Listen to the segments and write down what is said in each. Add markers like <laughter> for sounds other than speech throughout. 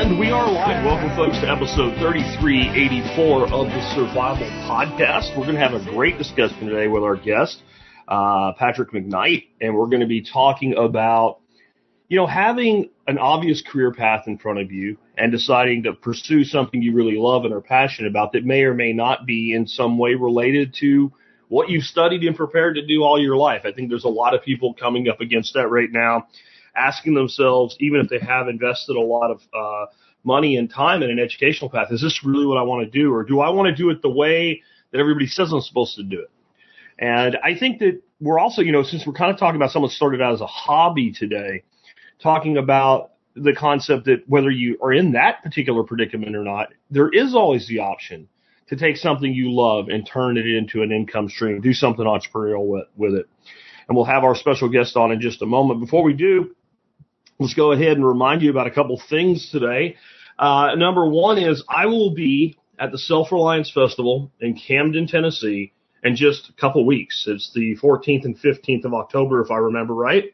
And we are live. Welcome, folks, to episode 3384 of the Survival Podcast. We're going to have a great discussion today with our guest, uh, Patrick MacKnight, and we're going to be talking about, you know, having an obvious career path in front of you and deciding to pursue something you really love and are passionate about that may or may not be in some way related to what you've studied and prepared to do all your life. I think there's a lot of people coming up against that right now, asking themselves, even if they have invested a lot of uh, money and time in an educational path, is this really what I want to do, or do I want to do it the way that everybody says I'm supposed to do it? And I think that we're also, you know, since we're kind of talking about someone started out as a hobby today, talking about the concept that whether you are in that particular predicament or not, there is always the option to take something you love and turn it into an income stream, do something entrepreneurial with, with it. And we'll have our special guest on in just a moment. Before we do, let's go ahead and remind you about a couple things today. Uh, number one is I will be at the Self Reliance Festival in Camden, Tennessee in just a couple weeks. It's the 14th and 15th of October, if I remember right.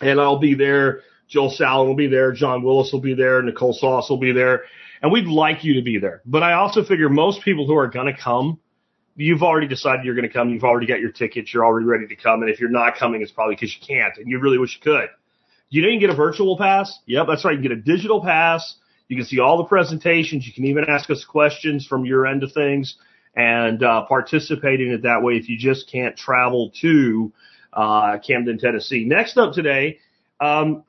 And I'll be there. Joel Salatin will be there. John Willis will be there. Nicole Sauce will be there. And we'd like you to be there. But I also figure most people who are going to come, you've already decided you're going to come. You've already got your tickets. You're already ready to come. And if you're not coming, it's probably because you can't and you really wish you could. You didn't get a virtual pass? Yep, that's right. You get a digital pass. You can see all the presentations. You can even ask us questions from your end of things and uh, participate in it that way if you just can't travel to uh, Camden, Tennessee. Next up today, um,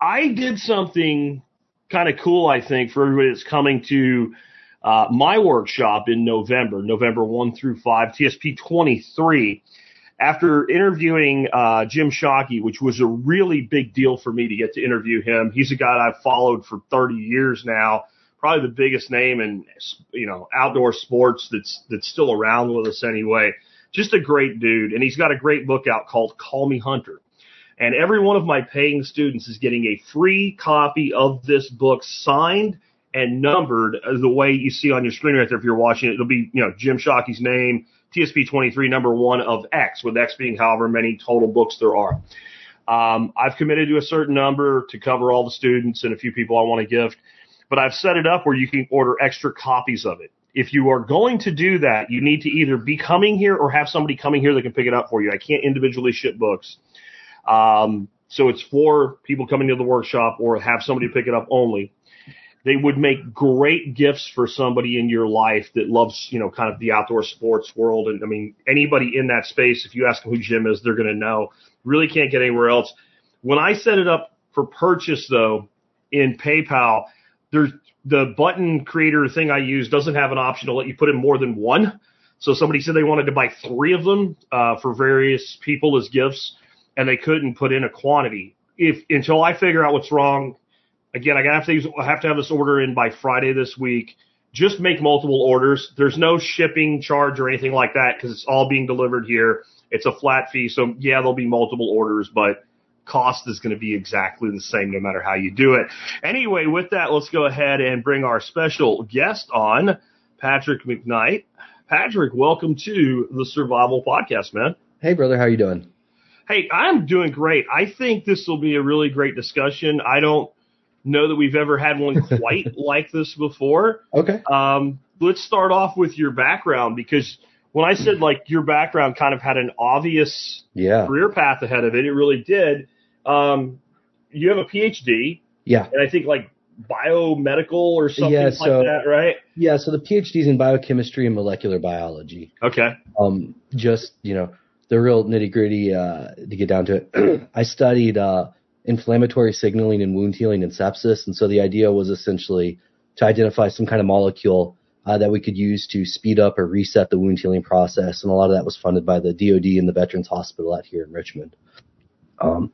I did something kind of cool, I think, for everybody that's coming to uh, my workshop in November, November 1 through 5, TSP 23. After interviewing uh, Jim Shockey, which was a really big deal for me to get to interview him, he's a guy I've followed for 30 years now, probably the biggest name in you know outdoor sports that's that's still around with us anyway. Just a great dude, and he's got a great book out called Call Me Hunter. And every one of my paying students is getting a free copy of this book signed and numbered the way you see on your screen right there. If you're watching it, it'll be, you know, Jim Shockey's name, TSP 23, number one of X, with X being however many total books there are. Um, I've committed to a certain number to cover all the students and a few people I want to gift, but I've set it up where you can order extra copies of it. If you are going to do that, you need to either be coming here or have somebody coming here that can pick it up for you. I can't individually ship books. Um, so it's for people coming to the workshop or have somebody pick it up only. They would make great gifts for somebody in your life that loves, you know, kind of the outdoor sports world. And I mean, anybody in that space, if you ask them who Jim is, they're going to know. Really can't get anywhere else. When I set it up for purchase though in PayPal, there's the button creator thing I use doesn't have an option to let you put in more than one. So somebody said they wanted to buy three of them uh, for various people as gifts and they couldn't put in a quantity. If until I figure out what's wrong, again, I use, I have to have this order in by Friday this week. Just make multiple orders. There's no shipping charge or anything like that because it's all being delivered here. It's a flat fee, so yeah, there'll be multiple orders, but cost is going to be exactly the same no matter how you do it. Anyway, with that, let's go ahead and bring our special guest on, Patrick MacKnight. Patrick, welcome to the Survival Podcast, man. Hey, brother, how you doing? Hey, I'm doing great. I think this will be a really great discussion. I don't know that we've ever had one <laughs> quite like this before. Okay. Um, let's start off with your background because when I said like your background kind of had an obvious Yeah. career path ahead of it, it really did. Um, you have a PhD, Yeah. and I think like biomedical or something Yeah, like so- that, right? Yeah. So the PhD's in biochemistry and molecular biology. Okay. Um, just, you know, the real nitty gritty, uh, to get down to it. <clears throat> I studied, uh, inflammatory signaling and wound healing and sepsis. And so the idea was essentially to identify some kind of molecule uh, that we could use to speed up or reset the wound healing process. And a lot of that was funded by the DoD and the Veterans Hospital out here in Richmond. Um,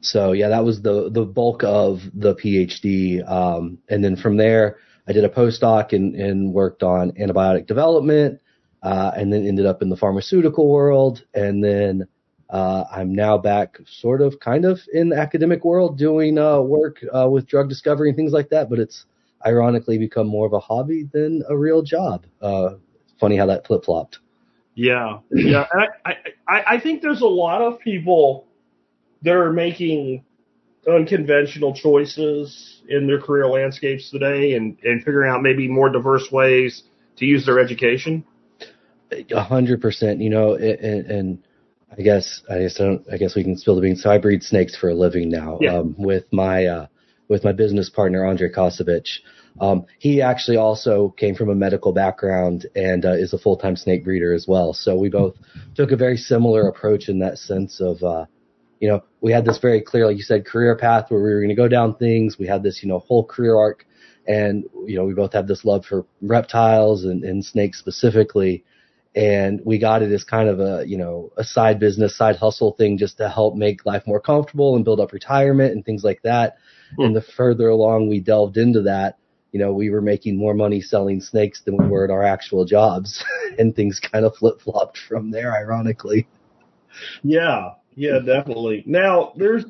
so yeah, that was the the bulk of the PhD. Um, and then from there, I did a postdoc and, and worked on antibiotic development, uh, and then ended up in the pharmaceutical world. And then Uh, I'm now back, sort of, kind of in the academic world, doing uh, work uh, with drug discovery and things like that. But it's ironically become more of a hobby than a real job. Uh, funny how that flip flopped. Yeah, yeah. And I, I, I think there's a lot of people that are making unconventional choices in their career landscapes today and, and figuring out maybe more diverse ways to use their education. A hundred percent. You know, and, and I guess I guess I don't. I guess we can spill the beans. So I breed snakes for a living now. Yeah. Um, with my uh, with my business partner Andre Kosovich. Um, he actually also came from a medical background and uh, is a full time snake breeder as well. So we both took a very similar approach in that sense of, uh, you know, we had this very clear, like you said, career path where we were going to go down things. We had this, you know, whole career arc, and you know, we both have this love for reptiles and, and snakes specifically. And we got it as kind of a, you know, a side business, side hustle thing just to help make life more comfortable and build up retirement and things like that. Hmm. And the further along we delved into that, you know, we were making more money selling snakes than we were at our actual jobs. <laughs> and things kind of flip flopped from there, ironically. Yeah, yeah, definitely. Now there's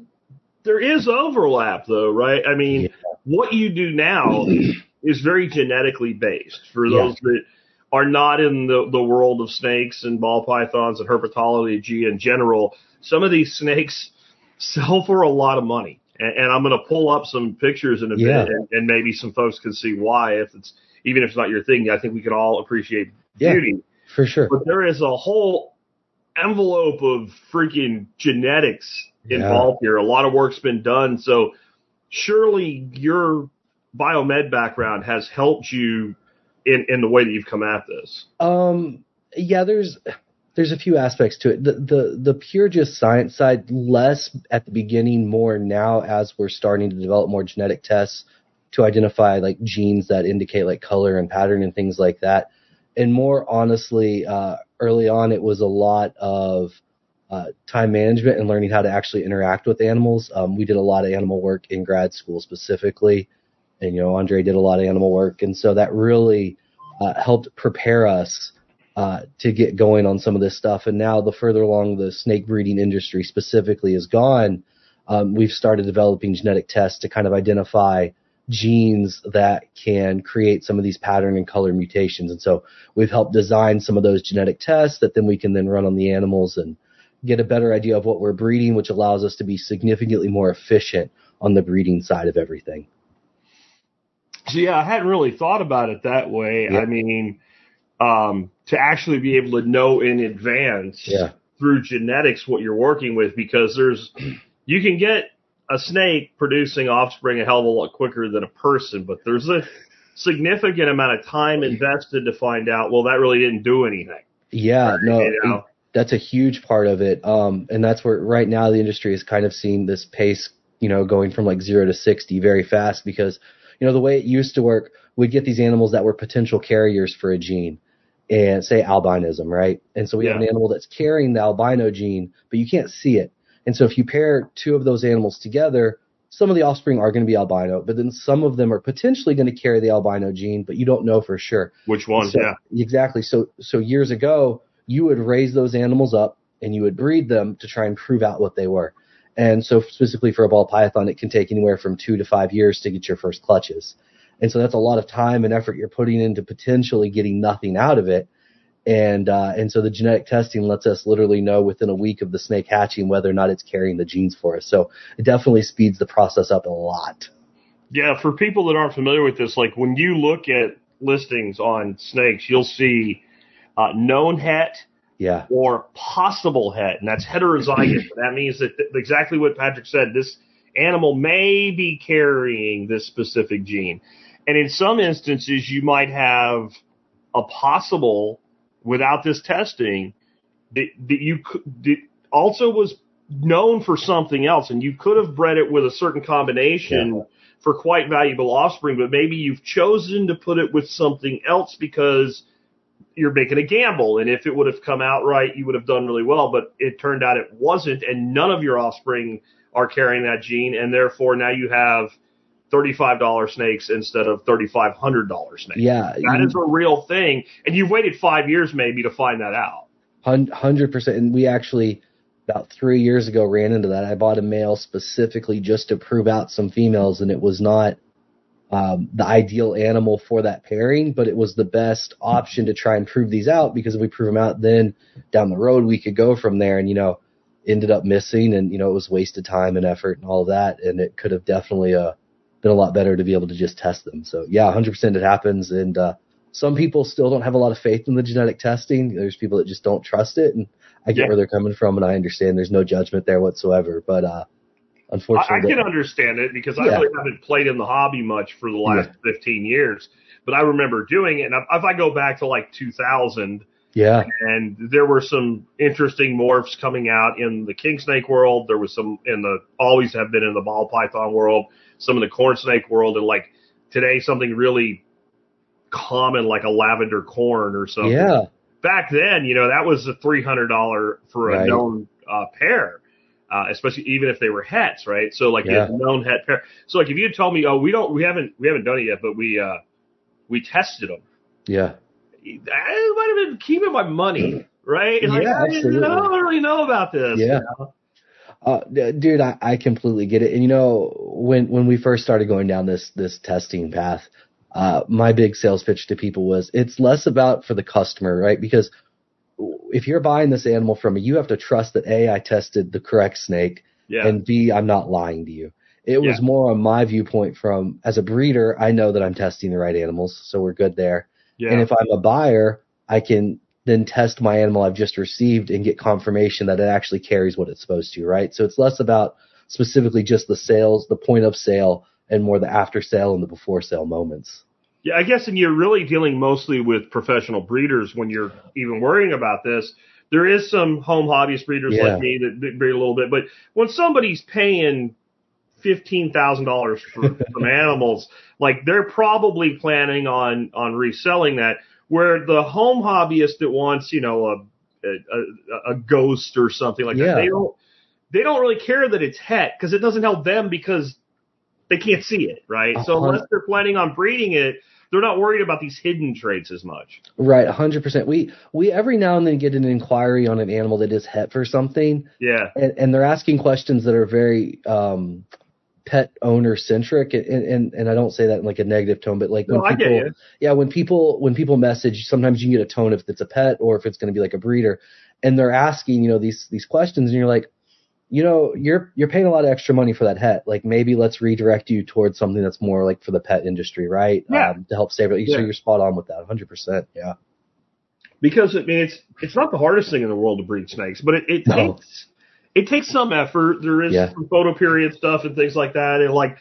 there is overlap though, right? I mean, Yeah. what you do now <clears throat> is very genetically based for Yeah. those that are not in the, the world of snakes and ball pythons and herpetology in general. Some of these snakes sell for a lot of money. And, and I'm going to pull up some pictures in a Yeah. bit and, and maybe some folks can see why if it's, even if it's not your thing, I think we can all appreciate Yeah. beauty For sure. but there is a whole envelope of freaking genetics Yeah. involved here. A lot of work's been done. So surely your biomed background has helped you in, in the way that you've come at this. Um, yeah, there's there's a few aspects to it. The the the pure just science side less at the beginning, more now as we're starting to develop more genetic tests to identify like genes that indicate like color and pattern and things like that. And more honestly, uh, early on, it was a lot of uh, time management and learning how to actually interact with animals. Um, we did a lot of animal work in grad school specifically, and you know Andre did a lot of animal work, and so that really uh, helped prepare us uh, to get going on some of this stuff. And now, the further along the snake breeding industry specifically has gone, um, we've started developing genetic tests to kind of identify genes that can create some of these pattern and color mutations. And so we've helped design some of those genetic tests that then we can then run on the animals and get a better idea of what we're breeding, which allows us to be significantly more efficient on the breeding side of everything. So yeah, I hadn't really thought about it that way. Yeah. I mean, um, to actually be able to know in advance Yeah. through genetics what you're working with because there's you can get a snake producing offspring a hell of a lot quicker than a person, but there's a significant amount of time invested to find out, well, that really didn't do anything. Yeah, no, You know? that's a huge part of it. Um, and that's where right now the industry is kind of seeing this pace, you know, going from like zero to 60 very fast because, you know, the way it used to work, we'd get these animals that were potential carriers for a gene and say albinism, right? And so we have an animal that's carrying the albino gene, but you can't see it. And so if you pair two of those animals together, some of the offspring are going to be albino, but then some of them are potentially going to carry the albino gene, but you don't know for sure. Which one? So- yeah. Exactly. So so years ago, you would raise those animals up and you would breed them to try and prove out what they were. And so specifically for a ball python, it can take anywhere from two to five years to get your first clutches. And so that's a lot of time and effort you're putting into potentially getting nothing out of it. And uh, and so the genetic testing lets us literally know within a week of the snake hatching whether or not it's carrying the genes for us. So it definitely speeds the process up a lot. Yeah, for people that aren't familiar with this, like when you look at listings on snakes, you'll see uh, known het Yeah. or possible het, and that's heterozygous. <clears throat> that means that th- exactly what Patrick said. This animal may be carrying this specific gene, and in some instances, you might have a possible without this testing that, that you could that also was known for something else, and you could have bred it with a certain combination for quite valuable offspring, but maybe you've chosen to put it with something else because you're making a gamble. And if it would have come out right, you would have done really well, but it turned out it wasn't, and none of your offspring are carrying that gene, and therefore now you have $35 snakes instead of $3,500 snakes. Yeah. That is a real thing, and you've waited five years maybe to find that out. Hundred percent, and we actually about three years ago ran into that. I bought a male specifically just to prove out some females, and it was not um, the ideal animal for that pairing, but it was the best option to try and prove these out because if we prove them out, then down the road we could go from there. And you know, ended up missing, and you know, it was wasted time and effort and all of that, and it could have definitely uh, been a lot better to be able to just test them. So yeah, 100% it happens, and uh, some people still don't have a lot of faith in the genetic testing. There's people that just don't trust it, and I get Yeah. where they're coming from, and I understand there's no judgment there whatsoever. But uh, I, I unfortunately, can understand it because I really haven't played in the hobby much for the last 15 years. But I remember doing it, and if I go back to like 2000, yeah, and there were some interesting morphs coming out in the king snake world. There was some in the always have been in the ball python world, some of the corn snake world, and like today something really common like a lavender corn or something. yeah, Back then, you know, that was a three hundred dollar for a Right. known uh, pair. Uh, especially even if they were hets, right? So like Yeah. a known het pair. So like if you had told me, oh, we don't, we haven't, we haven't done it yet, but we, uh, we tested them. yeah. I might have been keeping my money, right? Like, Yeah, I, absolutely. I don't really know about this. Yeah. Uh, dude, I, I completely get it. And you know, when when we first started going down this this testing path, uh, my big sales pitch to people was it's less about for the customer, right? Because if you're buying this animal from me, you have to trust that a I tested the correct snake, Yeah. and b I'm not lying to you. It was more on my viewpoint from as a breeder, I know that I'm testing the right animals, so we're good there. yeah. And if I'm a buyer, I can then test my animal I've just received and get confirmation that it actually carries what it's supposed to, right? So it's less about specifically just the sales, the point of sale, and more the after sale and the before sale moments. yeah, I guess, and you're really dealing mostly with professional breeders when you're even worrying about this. There is some home hobbyist breeders Yeah. like me that that breed a little bit, but when somebody's paying fifteen thousand dollars for <laughs> some animals, like they're probably planning on on reselling that. Where the home hobbyist that wants, you know, a a, a, ghost or something like Yeah. that, they don't they don't really care that it's het because it doesn't help them because they can't see it, right? So Uh-huh. unless they're planning on breeding it, they're not worried about these hidden traits as much. Right, 100%. We we every now and then get an inquiry on an animal that is het for something, Yeah, and, and they're asking questions that are very um, pet owner centric, and, and and I don't say that in like a negative tone, but like when no, I people yeah, when people when people message, sometimes you can get a tone if it's a pet or if it's going to be like a breeder, and they're asking you know these these questions, and you're like, you know, you're you're paying a lot of extra money for that het. Like maybe let's redirect you towards something that's more like for the pet industry, right? Yeah. Um, to help save it. So you're spot on with that, 100. percent Yeah. Because I mean, it's it's not the hardest thing in the world to breed snakes, but it, it No. takes it takes some effort. There is Yeah. some photo period stuff and things like that, and like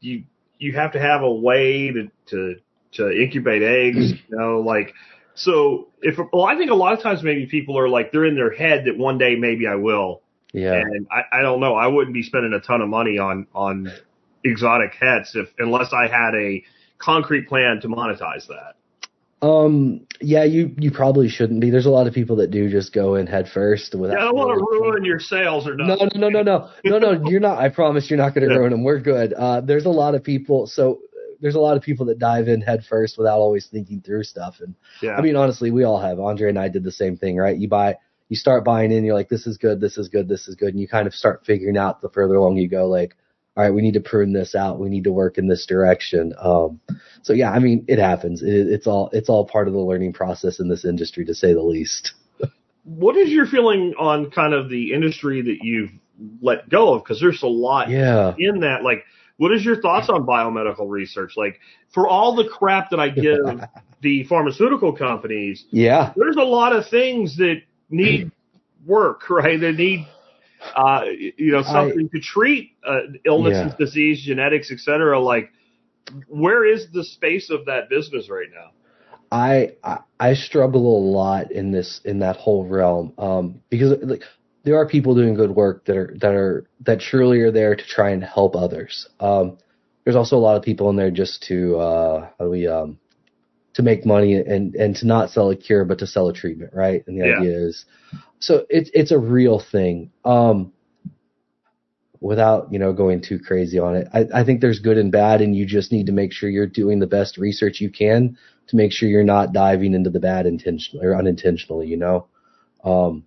you you have to have a way to to to incubate eggs. You know, like so if well, I think a lot of times maybe people are like they're in their head that one day maybe I will, Yeah. and I, I don't know. I wouldn't be spending a ton of money on on exotic hets if unless I had a concrete plan to monetize that. Um. Yeah. You you probably shouldn't be. There's a lot of people that do just go in head first without. Yeah, I don't want to ruin your sales or No, nothing. no, no, no, no, no, no. You're not. I promise you're not going to ruin them. We're good. Uh, there's a lot of people. So there's a lot of people that dive in head first without always thinking through stuff. And Yeah. I mean, honestly, we all have. Andre and I did the same thing, right? You buy, you start buying in. You're like, this is good, this is good, this is good, and you kind of start figuring out the further along you go, like, all right, we need to prune this out. We need to work in this direction. Um, so yeah, I mean, it happens. It, it's all it's all part of the learning process in this industry, to say the least. what is your feeling on kind of the industry that you've let go of? Because there's a lot Yeah. in that. Like, what is your thoughts on biomedical research? Like, for all the crap that I give <laughs> the pharmaceutical companies, Yeah. there's a lot of things that need work, right? That need, uh, you know, something to treat uh, illnesses, Yeah. disease, genetics, et cetera. Like, where is the space of that business right now? I, I I struggle a lot in this in that whole realm um, because like there are people doing good work that are that are that truly are there to try and help others. Um, there's also a lot of people in there just to uh, how do we um, to make money and and to not sell a cure but to sell a treatment, right? And the Yeah. idea is so it's it's a real thing. Um, without you know going too crazy on it, I, I think there's good and bad, and you just need to make sure you're doing the best research you can to make sure you're not diving into the bad intentionally or unintentionally, you know. Um,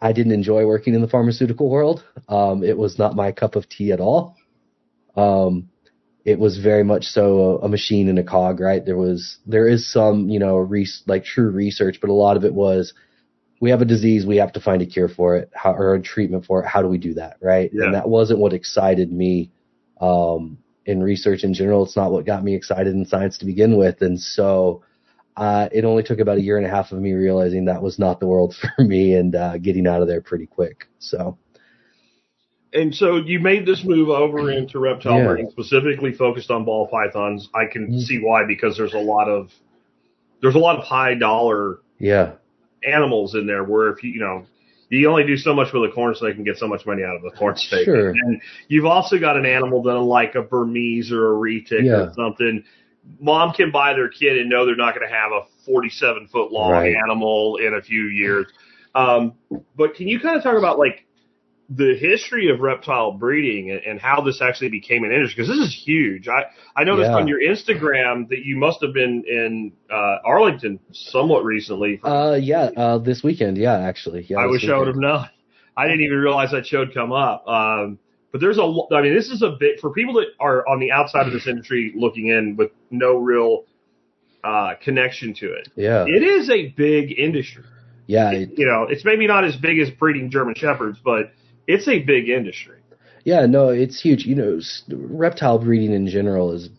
I didn't enjoy working in the pharmaceutical world. Um, it was not my cup of tea at all. Um, it was very much so a, a, machine and a cog, right? There was, there is some, you know, re- like true research, but a lot of it was, we have a disease, we have to find a cure for it, how, or a treatment for it. How do we do that, right? Yeah. And that wasn't what excited me, um, in research in general. It's not what got me excited in science to begin with. And so, uh, it only took about a year and a half of me realizing that was not the world <laughs> for me and, uh, getting out of there pretty quick. So, and so you made this move over into reptile Yeah. breeding, specifically focused on ball pythons. I can Mhm. see why because there's a lot of there's a lot of high dollar yeah, animals in there where if you you know you only do so much with a corn snake and get so much money out of a corn <laughs> snake. Sure. And you've also got an animal that like a Burmese or a retic Yeah. or something. Mom can buy their kid and know they're not going to have a 47 foot long Right. animal in a few years. Um, but can you kind of talk about like the history of reptile breeding and, and how this actually became an industry? Because this is huge. I, I noticed Yeah. on your Instagram that you must have been in uh, Arlington somewhat recently. uh, yeah, uh, this weekend, yeah, actually, yeah. I wish I would have known. I didn't even realize that show'd come up. Um, but there's a, I mean, this is a bit for people that are on the outside of this industry looking in with no real uh, connection to it. Yeah, It is a big industry. yeah, it- You know, it's maybe not as big as breeding German shepherds, but it's a big industry. Yeah, no, it's huge. You know, reptile breeding in general is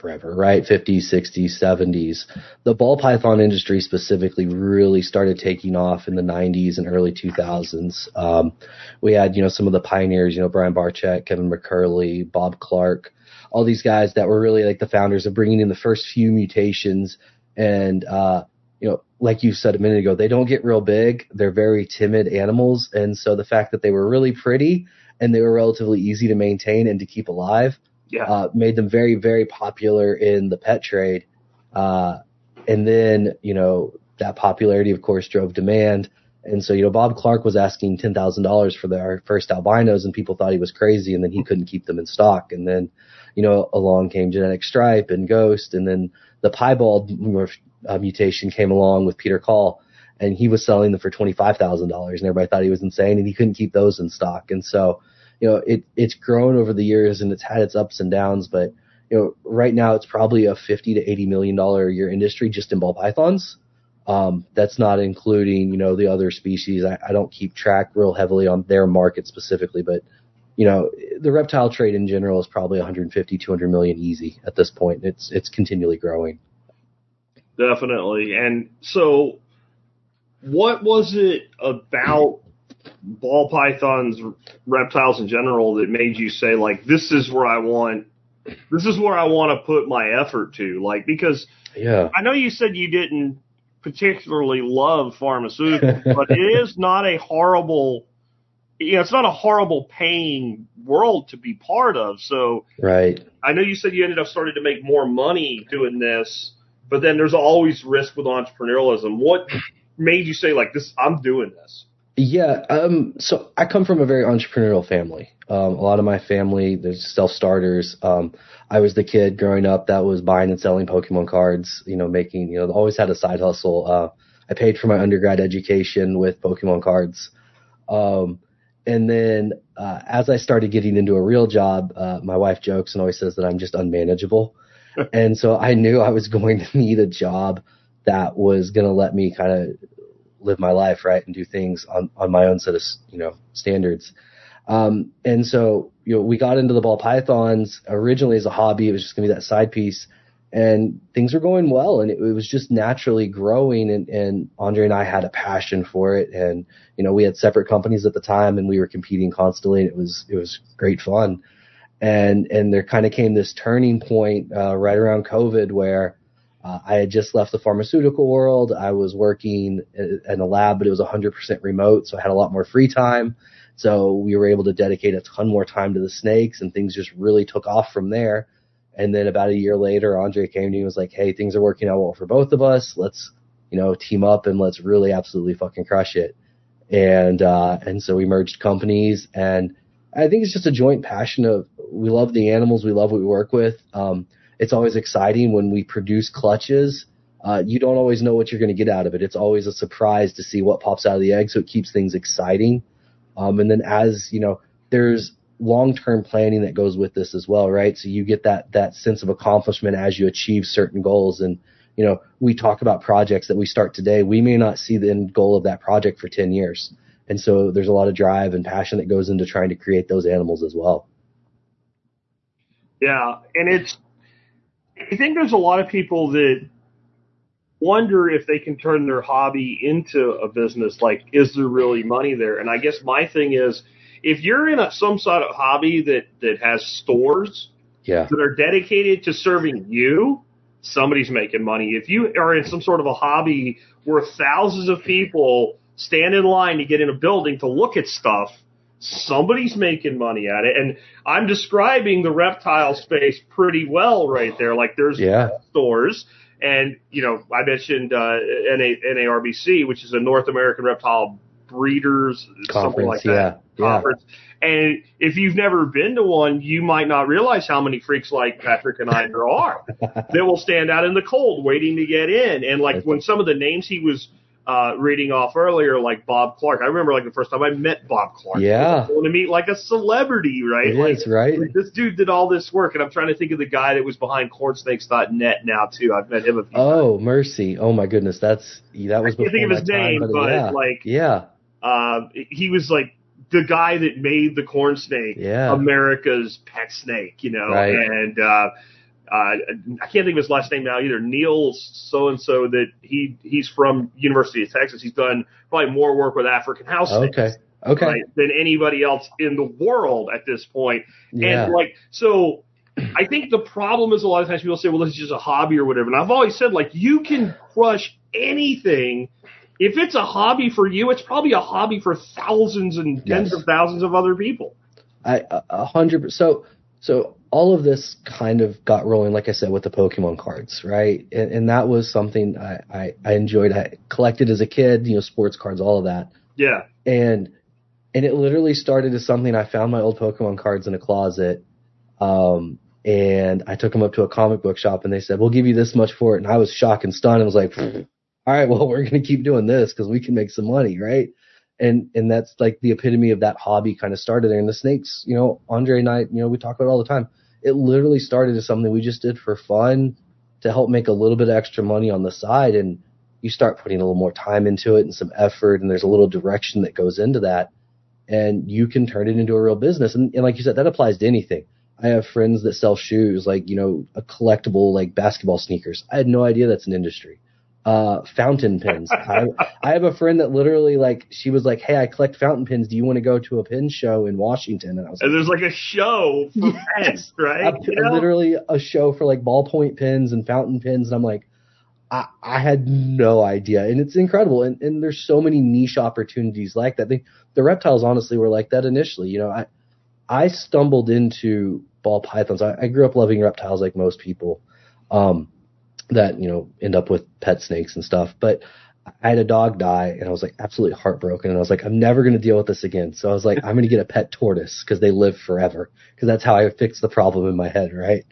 forever, right? 50s, 60s, 70s. The ball python industry specifically really started taking off in the 90s and early 2000s. Um, we had, you know, some of the pioneers, you know, Brian Barczyk, Kevin McCurley, Bob Clark, all these guys that were really like the founders of bringing in the first few mutations and, uh, you know, like you said a minute ago, they don't get real big. They're very timid animals. And so the fact that they were really pretty and they were relatively easy to maintain and to keep alive Yeah. uh, made them very, very popular in the pet trade. Uh, and then, you know, that popularity, of course, drove demand. And so, you know, Bob Clark was asking $10,000 for their first albinos and people thought he was crazy and then he couldn't keep them in stock. And then, you know, along came genetic stripe and ghost and then the piebald uh, mutation came along with Peter Kahl and he was selling them for $25,000 and everybody thought he was insane and he couldn't keep those in stock. And so, you know, it, it's grown over the years and it's had its ups and downs, but you know, right now it's probably a 50 to 80 million dollar a year industry just in ball pythons. Um, that's not including, you know, the other species. I, I don't keep track real heavily on their market specifically, but you know, the reptile trade in general is probably 150, 200 million easy at this point. It's, it's continually growing. Definitely. And so, what was it about ball pythons, reptiles in general, that made you say like, "This is where I want, this is where I want to put my effort to"? Like, because Yeah. I know you said you didn't particularly love pharmaceuticals, <laughs> but it is not a horrible, you know, it's not a horrible paying world to be part of. So, Right. I know you said you ended up starting to make more money doing this, but then there's always risk with entrepreneurialism. What made you say like this? I'm doing this. Yeah, um, so I come from a very entrepreneurial family. Um, a lot of my family, there's self-starters. Um, I was the kid growing up that was buying and selling Pokemon cards, you know, making, you know, always had a side hustle. Uh, I paid for my undergrad education with Pokemon cards. Um, and then, uh, as I started getting into a real job, uh, my wife jokes and always says that I'm just unmanageable. And so I knew I was going to need a job that was going to let me kind of live my life right and do things on on my own set of you know standards. Um and so you know we got into the ball pythons originally as a hobby. It was just going to be that side piece and things were going well and it, it was just naturally growing and and andre and i had a passion for it and you know we had separate companies at the time and we were competing constantly and it was it was great fun and and there kind of came this turning point uh, right around covid where uh, I had just left the pharmaceutical world. I was working in a lab, but it was 100% remote, so I had a lot more free time. So we were able to dedicate a ton more time to the snakes, and things just really took off from there. And then about a year later, Andre came to me and was like, "Hey, things are working out well for both of us. Let's, you know, team up and let's really absolutely fucking crush it." And uh, and so we merged companies, and I think it's just a joint passion of we love the animals, we love what we work with. Um, it's always exciting when we produce clutches uh, you don't always know what you're going to get out of it. It's always a surprise to see what pops out of the egg, so it keeps things exciting. Um, and then as you know, there's long-term planning that goes with this as well, right? So you get that that sense of accomplishment as you achieve certain goals. And you know, we talk about projects that we start today. We may not see the end goal of that project for 10 years. And so there's a lot of drive and passion that goes into trying to create those animals as well. Yeah, and it's. I think there's a lot of people that wonder if they can turn their hobby into a business. Like, is there really money there? And I guess my thing is, if you're in a, some sort of hobby that that has stores Yeah. that are dedicated to serving you, somebody's making money. If you are in some sort of a hobby where thousands of people stand in line to get in a building to look at stuff, somebody's making money at it. And I'm describing the reptile space pretty well right there. Like there's Yeah. stores. And, you know, I mentioned uh, NA, NARBC, which is a North American Reptile Breeders, something like Conference, yeah, that, yeah. conference. And if you've never been to one, you might not realize how many freaks like Patrick and I there are <laughs> that will stand out in the cold waiting to get in. And like when some of the names he was uh, reading off earlier, like Bob Clark, I remember like the first time I met Bob Clark. Yeah. I want to meet like a celebrity, right? It like, is, right? like, this dude did all this work, and I'm trying to think of the guy that was behind cornsnakes.net now too. I've met him a few times. Oh, mercy. Oh my goodness. That's that was I can't think before of his my time, name, but, yeah. like- yeah. Uh, he was like the guy that made the corn snake Yeah. America's pet snake, you know, Right. and uh, Uh, I can't think of his last name now either. Neil so and so that he he's from University of Texas. He's done probably more work with African house snakes. Okay. Okay. right, than anybody else in the world at this point. Yeah. And like, so I think the problem is a lot of times people say, well, this is just a hobby or whatever. And I've always said, like, you can crush anything. If it's a hobby for you, it's probably a hobby for thousands and tens Yes. of thousands of other people. I a- hundred. So so all of this kind of got rolling, like I said, with the Pokemon cards, right? And, and that was something I, I I enjoyed. I collected as a kid, you know, sports cards, all of that, Yeah. and and it literally started as something. I found my old Pokemon cards in a closet, um, and I took them up to a comic book shop, and they said, "We'll give you this much for it." And I was shocked and stunned. I was like, "All right, well, <laughs> we're gonna keep doing this because we can make some money, right?" and and that's like the epitome of that hobby kind of started there. And the snakes, you know, Andre and I, you know, we talk about it all the time. It literally started as something we just did for fun to help make a little bit of extra money on the side, and you start putting a little more time into it and some effort, and there's a little direction that goes into that, and you can turn it into a real business. And, and like you said, that applies to anything. I have friends that sell shoes, like you know, a collectible like basketball sneakers. I had no idea that's an industry. Uh, fountain pens. <laughs> I, I have a friend that literally like she was like, "Hey, I collect fountain pens. Do you want to go to a pen show in Washington?" And I was And like, there's like a show for Yes. pets, right? a- You know? literally a show for like ballpoint pens and fountain pens, and I'm like, I, I had no idea, and it's incredible. And and there's so many niche opportunities like that. The, the reptiles honestly were like that initially. You know, I I stumbled into ball pythons. I, I grew up loving reptiles like most people. Um, that you know end up with pet snakes and stuff. But I had a dog die, and I was like absolutely heartbroken. And I was like, I'm never going to deal with this again. So I was like, I'm going to get a pet tortoise because they live forever. Because that's how I fixed the problem in my head, right?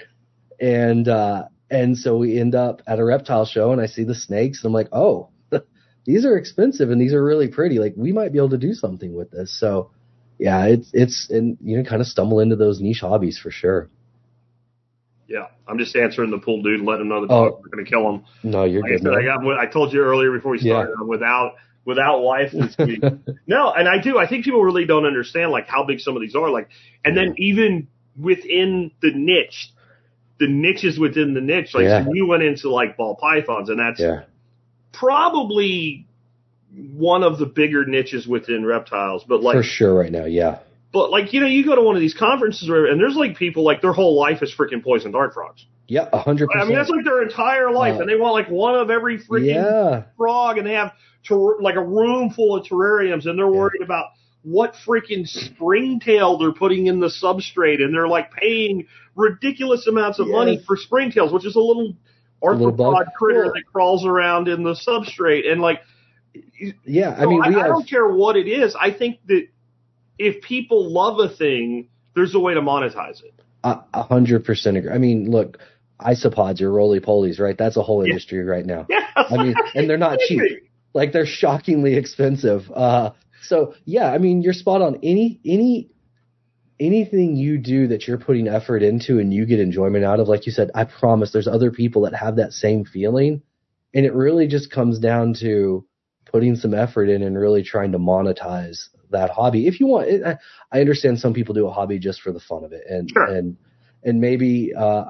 And uh, and so we end up at a reptile show, and I see the snakes, and I'm like, oh, <laughs> these are expensive, and these are really pretty. Like we might be able to do something with this. So yeah, it's it's and you know kind of stumble into those niche hobbies for sure. Yeah. I'm just answering the pool dude and letting him know the Oh. are going to kill him. No, you're Like I good. said, I got. I told you earlier before we started. I'm without without wife this <laughs> week. no, and I do. I think people really don't understand like how big some of these are. Like, and then even within the niche, the niches within the niche. Like, Yeah. so you went into like ball pythons, and that's yeah, probably one of the bigger niches within reptiles. But like, for sure right now. Yeah, but like you know, you go to one of these conferences where, and there's like people like their whole life is freaking poison dart frogs. yeah, a hundred I mean, that's like their entire life, Uh, and they want like one of every freaking Yeah, frog and they have ter- like a room full of terrariums and they're worried about what freaking springtail they're putting in the substrate and they're like paying ridiculous amounts of money Yes. for springtails, which is a little arthropod critter Cool. that crawls around in the substrate and like yeah. I mean, I, we I have don't care what it is. I think that if people love a thing, there's a way to monetize it. a hundred percent agree. I mean, look, isopods or roly polies, right? That's a whole Yeah. industry right now. Yeah. I mean, and they're not cheap. Like they're shockingly expensive. Uh, so yeah, I mean, you're spot on. Any any anything you do that you're putting effort into and you get enjoyment out of, like you said, I promise there's other people that have that same feeling, and it really just comes down to putting some effort in and really trying to monetize that hobby. If you want, it, I, I understand some people do a hobby just for the fun of it, and Sure. and and maybe uh,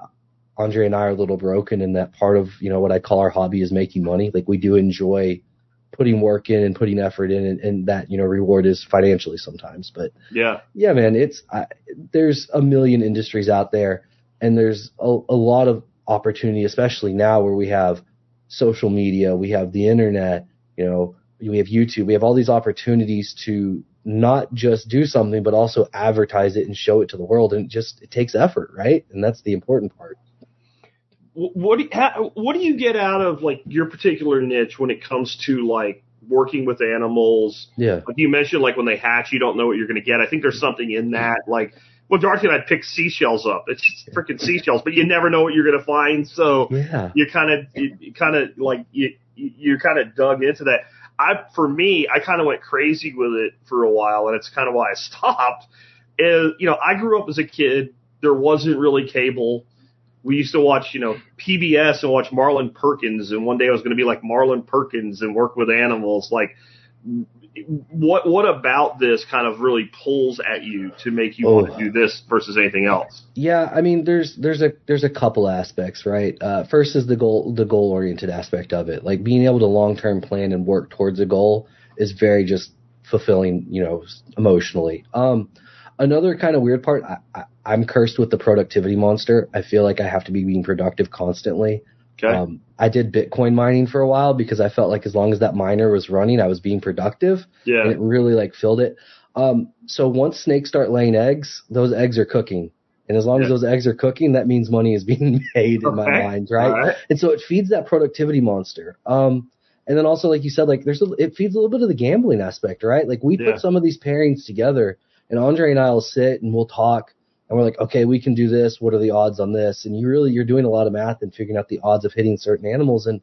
Andre and I are a little broken in that part of you know what I call our hobby is making money. Like we do enjoy putting work in and putting effort in, and, and that you know reward is financially sometimes. But Yeah. yeah, man, it's I, there's a million industries out there, and there's a, a lot of opportunity, especially now where we have social media, we have the internet, you know, we have YouTube, we have all these opportunities to not just do something, but also advertise it and show it to the world, and it just it takes effort, right? And that's the important part. What do you, how, what do you get out of like your particular niche when it comes to like working with animals? Yeah, Like you mentioned, like when they hatch, you don't know what you're going to get. I think there's something in that. Like, well, Dorothy and I pick seashells up. It's just freaking seashells, but you never know what you're going to find. So yeah, you kind of, you, kind of like you, you- you're kind of dug into that. I, for me, I kind of went crazy with it for a while, and it's kind of why I <laughs> stopped. Is you know, I grew up as a kid. There wasn't really cable. We used to watch, you know, PBS and watch Marlin Perkins, and one day I was going to be like Marlin Perkins and work with animals. Like, what what about this kind of really pulls at you to make you want Oh. to do this versus anything else? Yeah, I mean, there's there's a there's a couple aspects, right? Uh, first is the goal the goal oriented aspect of it, like being able to long term plan and work towards a goal is very just fulfilling, you know, emotionally. Um, another kind of weird part, I, I, I'm cursed with the productivity monster. I feel like I have to be being productive constantly. Okay, Um, I did Bitcoin mining for a while because I felt like as long as that miner was running, I was being productive Yeah. and it really like filled it. Um, so once snakes start laying eggs, those eggs are cooking. And as long as those eggs are cooking, that means money is <laughs> being made in my mind, right? Right. And so it feeds that productivity monster. Um, and then also, like you said, like there's a, it feeds a little bit of the gambling aspect, right? Like we Yeah. put some of these pairings together, and Andre and I will sit and we'll talk, and we're like, okay, we can do this. What are the odds on this? And you really you're doing a lot of math and figuring out the odds of hitting certain animals, and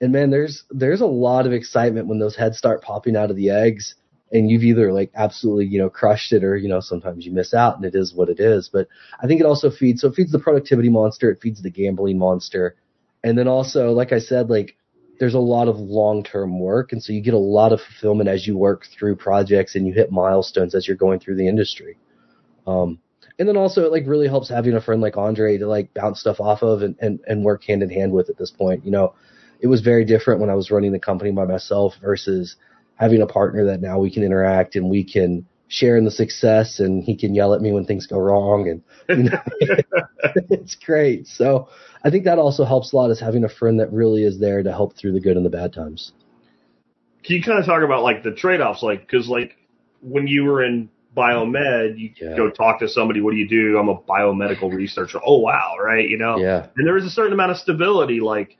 and man, there's there's a lot of excitement when those heads start popping out of the eggs, and you've either like absolutely you know crushed it, or you know sometimes you miss out, and it is what it is. But I think it also feeds so it feeds the productivity monster, it feeds the gambling monster, and then also like I said, like there's a lot of long term work, and so you get a lot of fulfillment as you work through projects and you hit milestones as you're going through the industry. Um, and then also it like really helps having a friend like Andre to like bounce stuff off of and, and, and work hand in hand with at this point. You know, it was very different when I was running the company by myself versus having a partner that now we can interact and we can share in the success and he can yell at me when things go wrong and you know, <laughs> it's great. So I think that also helps a lot is having a friend that really is there to help through the good and the bad times. Can you kind of talk about like the trade offs, like because like when you were in biomed, you Yeah. go talk to somebody. What do you do? I'm a biomedical researcher. Oh wow, right? You know, Yeah. and there is a certain amount of stability. Like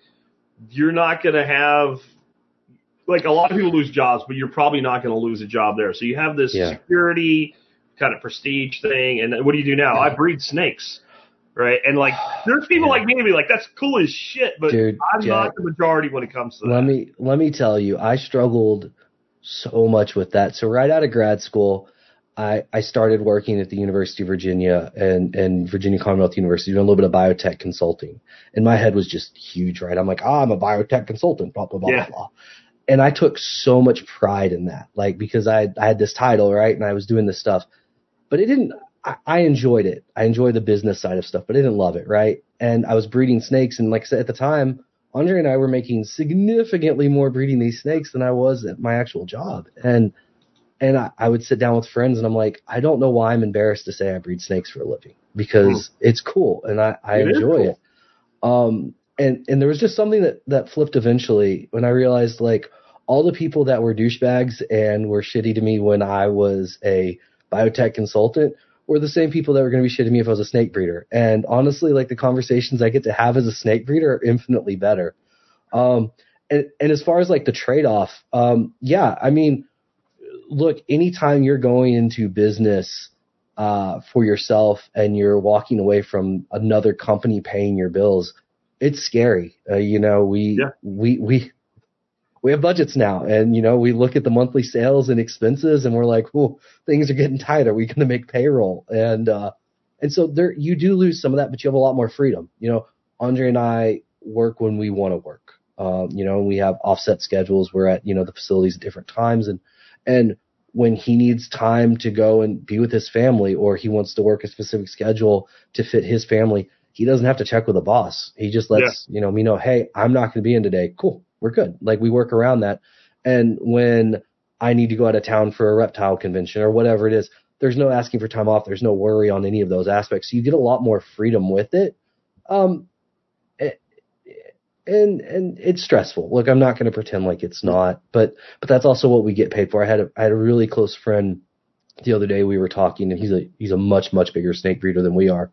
you're not going to have like a lot of people lose jobs, but you're probably not going to lose a job there. So you have this Yeah. security kind of prestige thing. And what do you do now? I breed snakes. Right. And like, there's people Yeah. like me to be like, that's cool as shit, but Dude, I'm not the majority when it comes to that. Let me let me tell you, I struggled so much with that. So right out of grad school, I, I started working at the University of Virginia and, and Virginia Commonwealth University doing a little bit of biotech consulting. And my head was just huge, right? I'm like, ah, I'm a biotech consultant, blah, blah, blah, Yeah. blah, blah. And I took so much pride in that, like, because I, I had this title, right? And I was doing this stuff, but it didn't, I, I enjoyed it. I enjoyed the business side of stuff, but I didn't love it, right? And I was breeding snakes. And like I said, at the time, Andre and I were making significantly more breeding these snakes than I was at my actual job. And and I, I would sit down with friends and I'm like, I don't know why I'm embarrassed to say I breed snakes for a living because it's cool and I, I It enjoy cool. it. Um and and there was just something that that flipped eventually when I realized like all the people that were douchebags and were shitty to me when I was a biotech consultant were the same people that were going to be shitty to me if I was a snake breeder. And honestly, like the conversations I get to have as a snake breeder are infinitely better. Um, and, and as far as like the trade off, um, yeah, I mean, look, anytime you're going into business uh, for yourself and you're walking away from another company paying your bills, it's scary. Uh, you know, we, Yeah. we, we, we have budgets now and, you know, we look at the monthly sales and expenses and we're like, oh, things are getting tight. Are we going to make payroll? And, uh, and so there, you do lose some of that, but you have a lot more freedom. You know, Andre and I work when we want to work. Um, you know, we have offset schedules. We're at, you know, the facilities at different times and, and when he needs time to go and be with his family or he wants to work a specific schedule to fit his family, he doesn't have to check with the boss. He just lets, you know, me know, Hey, I'm not going to be in today. Cool. We're good. Like we work around that. And when I need to go out of town for a reptile convention or whatever it is, there's no asking for time off. There's no worry on any of those aspects. So you get a lot more freedom with it. Um, and and it's stressful. Look, I'm not going to pretend like it's not, but but that's also what we get paid for. I had a I had a really close friend the other day. We were talking, and he's a he's a much much bigger snake breeder than we are,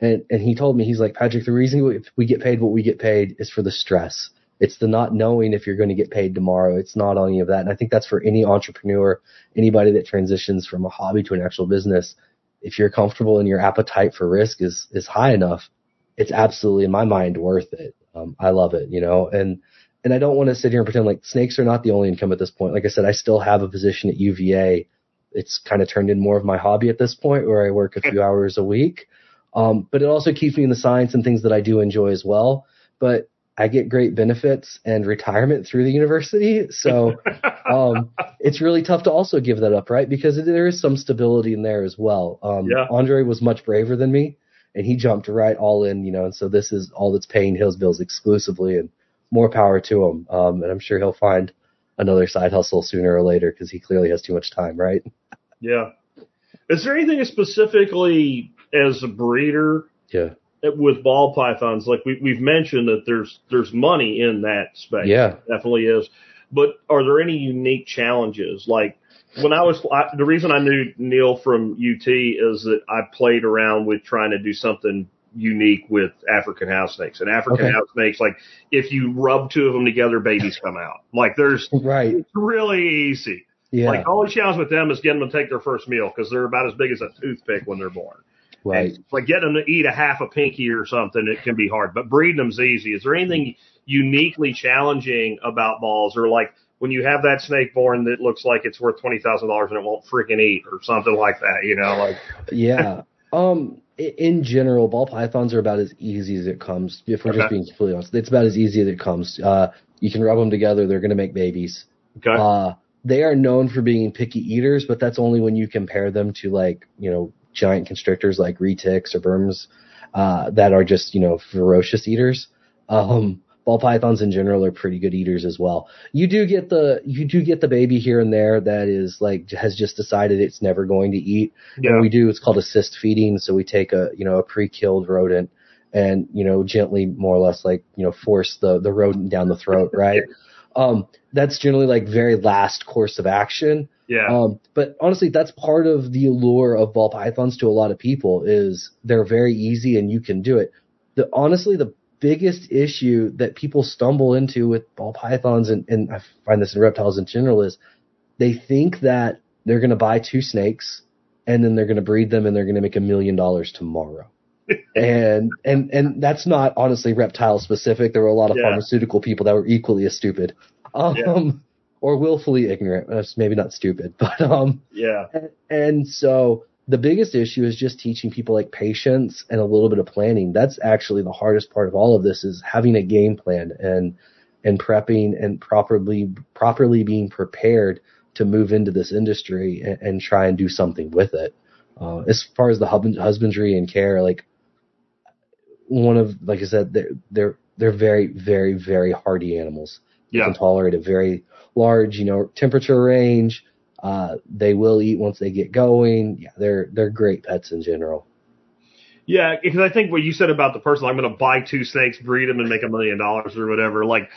and and he told me he's like Patrick. The reason we, we get paid what we get paid is for the stress. It's the not knowing if you're going to get paid tomorrow. It's not any of that. And I think that's for any entrepreneur, anybody that transitions from a hobby to an actual business. If you're comfortable and your appetite for risk is is high enough, it's absolutely in my mind worth it. Um, I love it, you know, and and I don't want to sit here and pretend like snakes are not the only income at this point. Like I said, I still have a position at UVA. It's kind of turned in more of my hobby at this point, where I work a few hours a week. Um, but it also keeps me in the science and things that I do enjoy as well. But I get great benefits and retirement through the university, so <laughs> um, it's really tough to also give that up, right? Because there is some stability in there as well. Um, Yeah. Andre was much braver than me, and he jumped right all in, you know. And so this is all that's paying his bills exclusively, and more power to him. Um, and I'm sure he'll find another side hustle sooner or later because he clearly has too much time, right? Yeah. Is there anything specifically as a breeder Yeah, with ball pythons? Like we, we've mentioned that there's there's money in that space. yeah, definitely is. But are there any unique challenges? Like when I was, I, the reason I knew Neil from UT is that I played around with trying to do something unique with African house snakes. And African Okay. house snakes, like if you rub two of them together, babies come out. Like there's, <laughs> right, it's really easy. yeah, Like the only challenge with them is getting them to take their first meal because they're about as big as a toothpick when they're born. right. And, like getting them to eat a half a pinky or something, it can be hard. But breeding them's easy. Is there anything mm-hmm. uniquely challenging about balls, or like when you have that snake born that looks like it's worth twenty thousand dollars and it won't freaking eat, or something like that? You know, like <laughs> yeah. Um, in general, ball pythons are about as easy as it comes. If we're Okay. just being completely honest, it's about as easy as it comes. Uh, you can rub them together; they're going to make babies. okay, Uh, they are known for being picky eaters, but that's only when you compare them to like you know giant constrictors like retics or burms uh, that are just you know ferocious eaters. Um, ball pythons in general are pretty good eaters as well. You do get the you do get the baby here and there that is like has just decided it's never going to eat. yeah, we do it's called assist feeding. So we take a you know a pre-killed rodent and you know gently more or less like you know force the the rodent down the throat, <laughs> right? um, that's generally like very last course of action. yeah, Um, but honestly, that's part of the allure of ball pythons to a lot of people is they're very easy and you can do it. The honestly, the biggest issue that people stumble into with ball pythons and, and I find this in reptiles in general is they think that they're going to buy two snakes and then they're going to breed them and they're going to make a million dollars tomorrow. <laughs> and and and that's not honestly reptile specific. There were a lot of Yeah. pharmaceutical people that were equally as stupid. Um, Yeah. or willfully ignorant. That's maybe not stupid, <laughs> but um, yeah, and, and so the biggest issue is just teaching people like patience and a little bit of planning. That's actually the hardest part of all of this is having a game plan and and prepping and properly properly being prepared to move into this industry and, and try and do something with it. Uh, as far as the husbandry and care, like one of like I said, they're they're they're very very very hardy animals. They yeah. can tolerate a very large, you know, temperature range. Uh, they will eat once they get going. Yeah, they're they're great pets in general. Yeah, because I think what you said about the person, I'm going to buy two snakes, breed them, and make a million dollars or whatever. Like,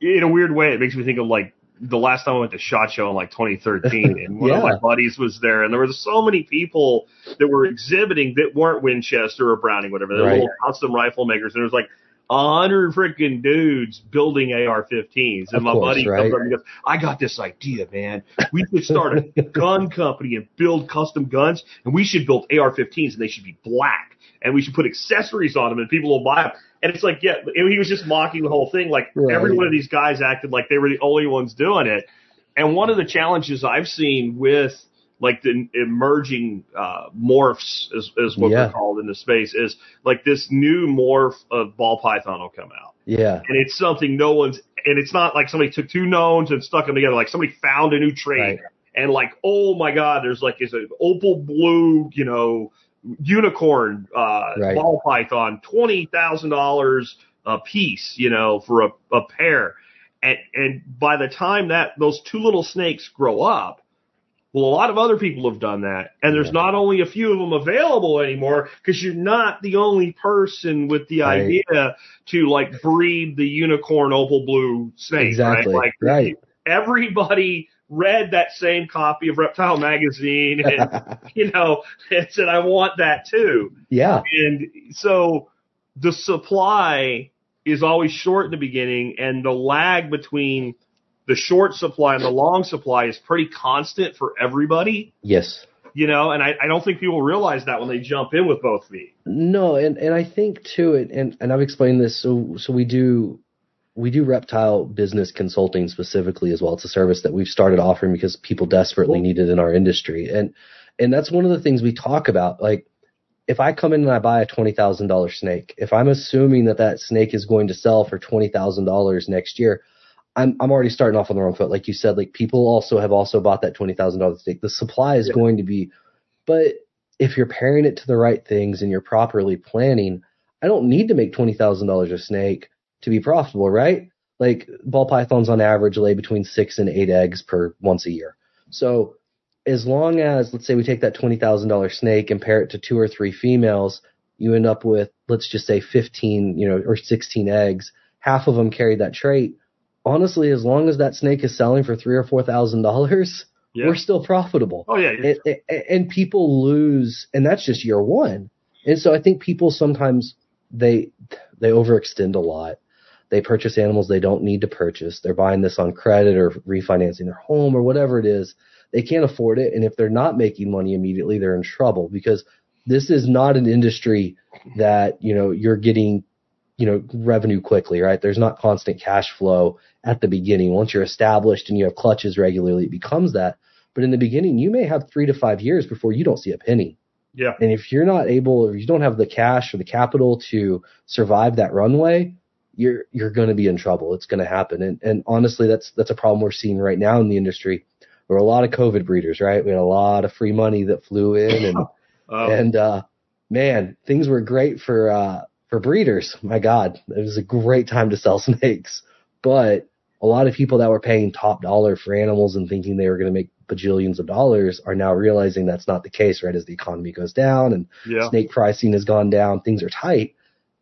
in a weird way, it makes me think of like the last time I went to Shot Show in like 2013, <laughs> and one of my buddies was there, and there was so many people that were exhibiting that weren't Winchester or Browning, whatever. They were Right. little custom rifle makers, and it was like a hundred freaking dudes building AR-15s, and Of my course, buddy right. comes up and goes, "I got this idea, man. We should start a <laughs> gun company and build custom guns, and we should build AR-15s, and they should be black, and we should put accessories on them, and people will buy them." And it's like, yeah, he was just mocking the whole thing. Like Right. every one of these guys acted like they were the only ones doing it. And one of the challenges I've seen with like the emerging uh, morphs, is, is what Yeah. they're called in the space, is like this new morph of ball python will come out, Yeah. and it's something no one's, and it's not like somebody took two knowns and stuck them together. Like somebody found a new trait, Right. and like, oh my god, there's like is an opal blue, you know, unicorn uh, Right. ball python, twenty thousand dollars a piece, you know, for a, a pair. And, and by the time that those two little snakes grow up, well, a lot of other people have done that, and there's Yeah. not only a few of them available anymore because you're not the only person with the Right. idea to like breed the unicorn opal blue snake, Exactly. right? Like Right. everybody read that same copy of Reptile magazine, and <laughs> you know, and said, "I want that too." yeah. And so the supply is always short in the beginning, and the lag between the short supply and the long supply is pretty constant for everybody, Yes. you know, and I, I don't think people realize that when they jump in with both feet. No, and and I think too, it and and I've explained this. So so we do we do reptile business consulting specifically as well. It's a service that we've started offering because people desperately Cool. need it in our industry, and and that's one of the things we talk about. Like, if I come in and I buy a twenty thousand dollar snake, if I'm assuming that that snake is going to sell for twenty thousand dollars next year. I'm I'm already starting off on the wrong foot. Like you said, like people also have also bought that twenty thousand dollar snake. The supply is Yeah. going to be, but if you're pairing it to the right things and you're properly planning, I don't need to make twenty thousand dollars a snake to be profitable, right? Like ball pythons on average lay between six and eight eggs per once a year. So as long as let's say we take that twenty thousand dollar snake and pair it to two or three females, you end up with let's just say fifteen, you know, or sixteen eggs. Half of them carry that trait. Honestly, as long as that snake is selling for three or four thousand dollars, Yeah. we're still profitable oh yeah. and, and- and people lose and that's just year one and so i think people sometimes they they overextend a lot they purchase animals they don't need to purchase they're buying this on credit or refinancing their home or whatever it is they can't afford it and if they're not making money immediately they're in trouble because this is not an industry that you know you're getting you know revenue quickly right there's not constant cash flow at the beginning once you're established and you have clutches regularly it becomes that but in the beginning, you may have three to five years before you don't see a penny. Yeah. And if you're not able, or you don't have the cash or the capital to survive that runway, you're you're going to be in trouble. It's going to happen. And and honestly, that's that's a problem we're seeing right now in the industry. There were a lot of COVID breeders, right? We had a lot of free money that flew in, and Um, <laughs> and uh, man, things were great for uh, for breeders. My God, it was a great time to sell <laughs> snakes. But a lot of people that were paying top dollar for animals and thinking they were going to make bajillions of dollars are now realizing that's not the case. Right as the economy goes down and yeah. snake pricing has gone down, things are tight.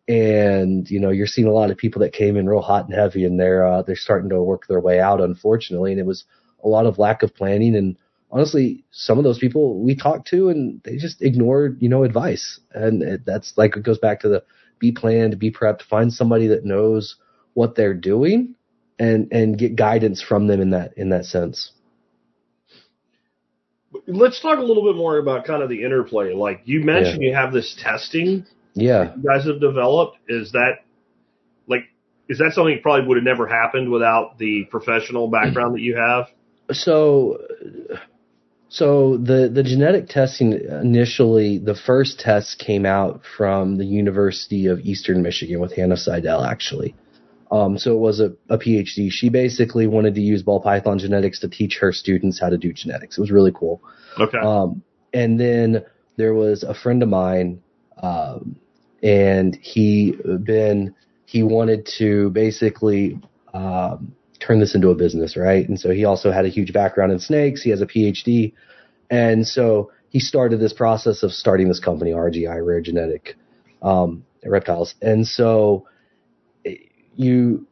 And you know you're seeing a lot of people that came in real hot and heavy, and they're uh, they're starting to work their way out, unfortunately. And it was a lot of lack of planning and honestly, some of those people we talked to and they just ignored, you know, advice. And it, that's like, it goes back to the be planned, be prepped, find somebody that knows what they're doing and, and get guidance from them in that, in that sense. Let's talk a little bit more about kind of the interplay. Like you mentioned, you have this testing Yeah. you guys have developed. Is that like is that something that probably would have never happened without the professional background that you have? So, so the, the genetic testing initially, the first tests came out from the University of Eastern Michigan with Hannah Seidel, actually. Um, so it was a, a PhD. She basically wanted to use ball python genetics to teach her students how to do genetics. It was really cool. Okay. Um, and then there was a friend of mine, um, and he been he wanted to basically um, turn this into a business, right? And so he also had a huge background in snakes. He has a PhD, and so he started this process of starting this company, RGI Rare Genetic um, Reptiles. And so eh, you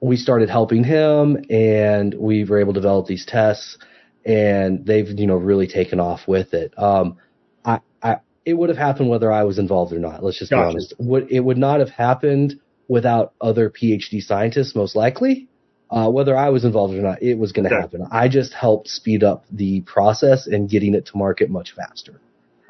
we started helping him and we were able to develop these tests and they've you know really taken off with it um i i it would have happened whether I was involved or not. Let's just Gotcha. be honest. Would it would not have happened without other PhD scientists, most likely. Uh, whether I was involved or not, it was going to Okay. happen. I just helped speed up the process and getting it to market much faster.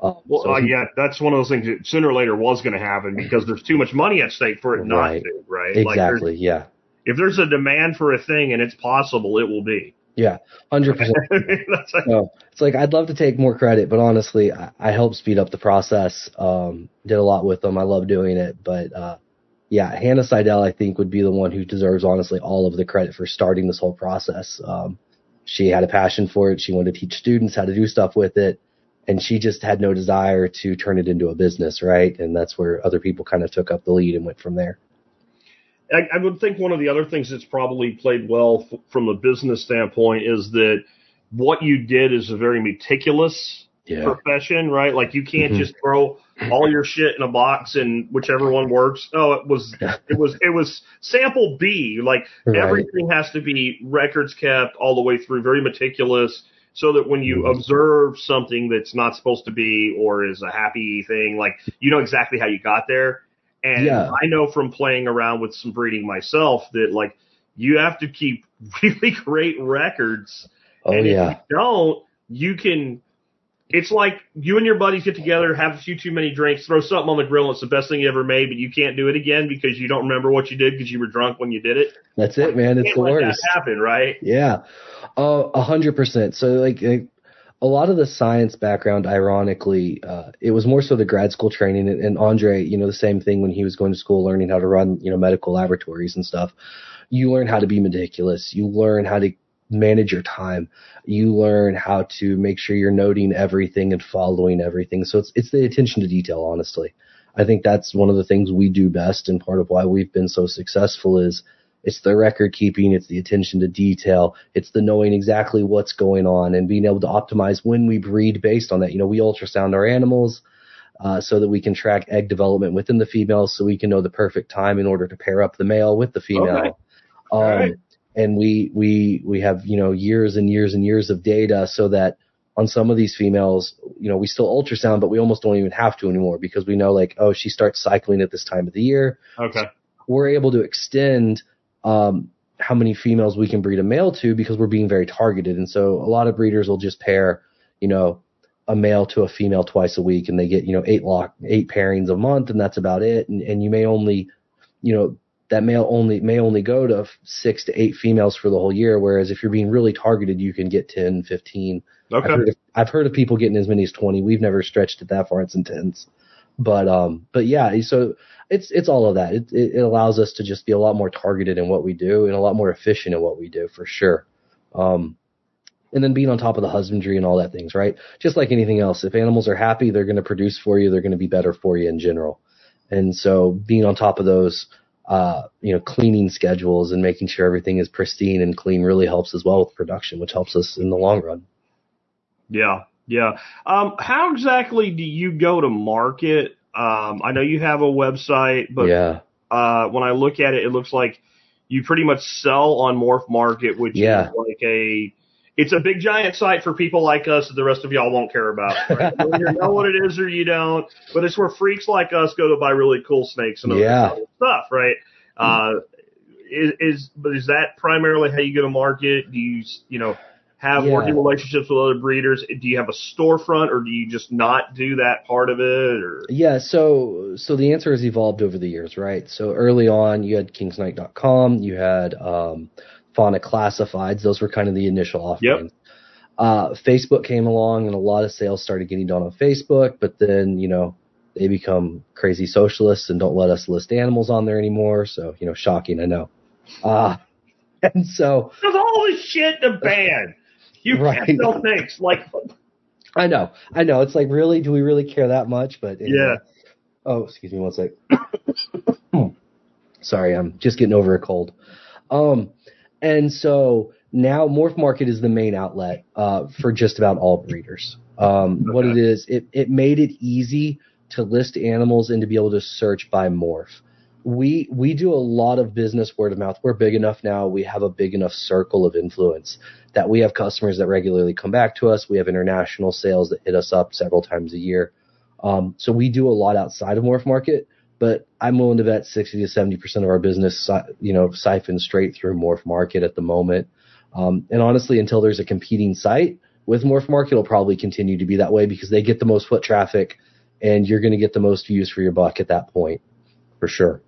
Uh, Well, so- uh, yeah, that's one of those things that sooner or later was going to happen because there's too much money at stake for it not Right. to, right? Like, exactly. yeah. if there's a demand for a thing and it's possible, it will be. Yeah. Hundred percent. <laughs> Like, No, it's like I'd love to take more credit, but honestly, I, I helped speed up the process. Um, did a lot with them. I love doing it, but uh, yeah, Hannah Seidel, I think, would be the one who deserves honestly all of the credit for starting this whole process. Um, she had a passion for it. She wanted to teach students how to do stuff with it, and she just had no desire to turn it into a business, right? And that's where other people kind of took up the lead and went from there. I, I would think one of the other things that's probably played well f- from a business standpoint is that what you did is a very meticulous Yeah. profession, right? Like you can't Mhm. just throw all your shit in a box and whichever one works. Oh, it was <laughs> it was it was sample B. Like Right. everything has to be records kept all the way through, very meticulous, so that when you Mhm. observe something that's not supposed to be or is a happy thing, like you know exactly how you got there. And Yeah. I know from playing around with some breeding myself that like you have to keep <laughs> really great records Oh and yeah. if you don't, you can. It's like you and your buddies get together, have a few too many drinks, throw something on the grill, and it's the best thing you ever made, but you can't do it again because you don't remember what you did because you were drunk when you did it. That's it, man. It's the worst. happen, right? Yeah, Uh, a hundred percent. So like like, a lot of the science background, ironically, uh, it was more so the grad school training. And, and Andre, you know, the same thing when he was going to school, learning how to run, you know, medical laboratories and stuff. You learn how to be meticulous. You learn how to manage your time. You learn how to make sure you're noting everything and following everything. So it's it's the attention to detail, honestly. I think that's one of the things we do best, and part of why we've been so successful is it's the record keeping, it's the attention to detail, it's the knowing exactly what's going on and being able to optimize when we breed based on that. You know, we ultrasound our animals uh, so that we can track egg development within the females, so we can know the perfect time in order to pair up the male with the female. Okay. Um. And we we we have you know years and years and years of data so that on some of these females, you know, we still ultrasound, but we almost don't even have to anymore because we know like, oh, she starts cycling at this time of the year Okay. we're able to extend um, how many females we can breed a male to because we're being very targeted. And so a lot of breeders will just pair, you know, a male to a female twice a week and they get, you know, eight lock, eight pairings a month and that's about it. And, and you may only, you know, that male only may only go to six to eight females for the whole year. Whereas if you're being really targeted, you can get 10, 15. I've, Okay. heard of, I've heard of people getting as many as 20. We've never stretched it that far. It's intense. But, um, but yeah, so it's, it's all of that. It, it, it allows us to just be a lot more targeted in what we do and a lot more efficient in what we do for sure. Um, and then being on top of the husbandry and all that things, right? Just like anything else, if animals are happy, they're going to produce for you. They're going to be better for you in general. And so being on top of those, uh, you know, cleaning schedules and making sure everything is pristine and clean really helps as well with production, which helps us in the long run. Yeah. Yeah. Um, how exactly do you go to market? Um, I know you have a website, but yeah. uh, when I look at it, it looks like you pretty much sell on Morph Market, which Yeah. is like a it's a big giant site for people like us that the rest of y'all won't care about. <laughs> Right? you know what it is or you don't, but it's where freaks like us go to buy really cool snakes and other Yeah. stuff, right? Uh, is, is but is that primarily how you go to market? Do you you know have Yeah. working relationships with other breeders? Do you have a storefront, or do you just not do that part of it? Or Yeah, so so the answer has evolved over the years, right? So early on, you had kingsnake.com, you had um, Fauna Classifieds. Those were kind of the initial offerings. Uh, Facebook came along, and a lot of sales started getting done on Facebook. But then, you know, they become crazy socialists and don't let us list animals on there anymore. So, you know, shocking, I know. Uh, <laughs> and so there's all this shit to ban. <laughs> You Right. can't sell things like <laughs> I know, I know. It's like, really, do we really care that much? But anyway. Yeah. Oh, excuse me one sec. <coughs> <coughs> Sorry, I'm just getting over a cold. Um, and so now Morph Market is the main outlet uh, for just about all breeders. Um, What it is, it it made it easy to list animals and to be able to search by morph. We we do a lot of business word of mouth. We're big enough now. We have a big enough circle of influence that we have customers that regularly come back to us. We have international sales that hit us up several times a year. Um, so we do a lot outside of Morph Market, but I'm willing to bet 60 to 70 percent of our business, si- you know, siphons straight through Morph Market at the moment. Um, and honestly, until there's a competing site with Morph Market, it'll probably continue to be that way because they get the most foot traffic, and you're going to get the most views for your buck at that point, for sure.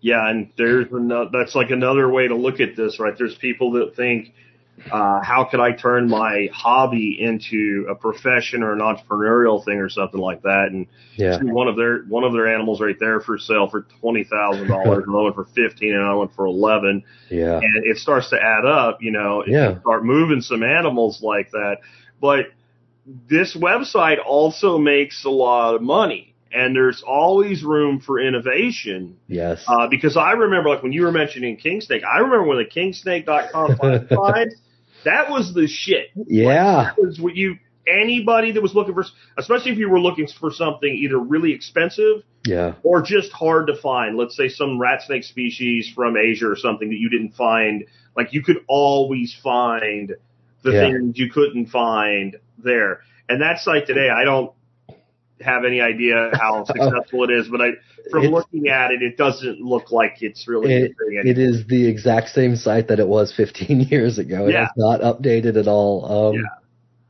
Yeah, and there's another, that's like another way to look at this, right? There's people that think, uh, how could I turn my hobby into a profession or an entrepreneurial thing or something like that? And Yeah. one of their one of their animals right there for sale for twenty thousand dollars, <laughs> another one for fifteen, and another one for eleven. Yeah. and it starts to add up, you know, Yeah. you start moving some animals like that. But this website also makes a lot of money and there's always room for innovation. Yes. Uh, because I remember like when you were mentioning King Snake, I remember when the kingsnake.com classified, <laughs> that was the shit. yeah. That was what you, anybody that was looking for, especially if you were looking for something either really expensive Yeah. or just hard to find. Let's say some rat snake species from Asia or something that you didn't find. Like you could always find the Yeah. things you couldn't find there. And that site today, I don't have any idea how <laughs> successful it is, but I, from It's- looking at it, it doesn't look like it's really It, it is the exact same site that it was <laughs> 15 years ago. Yeah. It's not updated at all. Um, Yeah.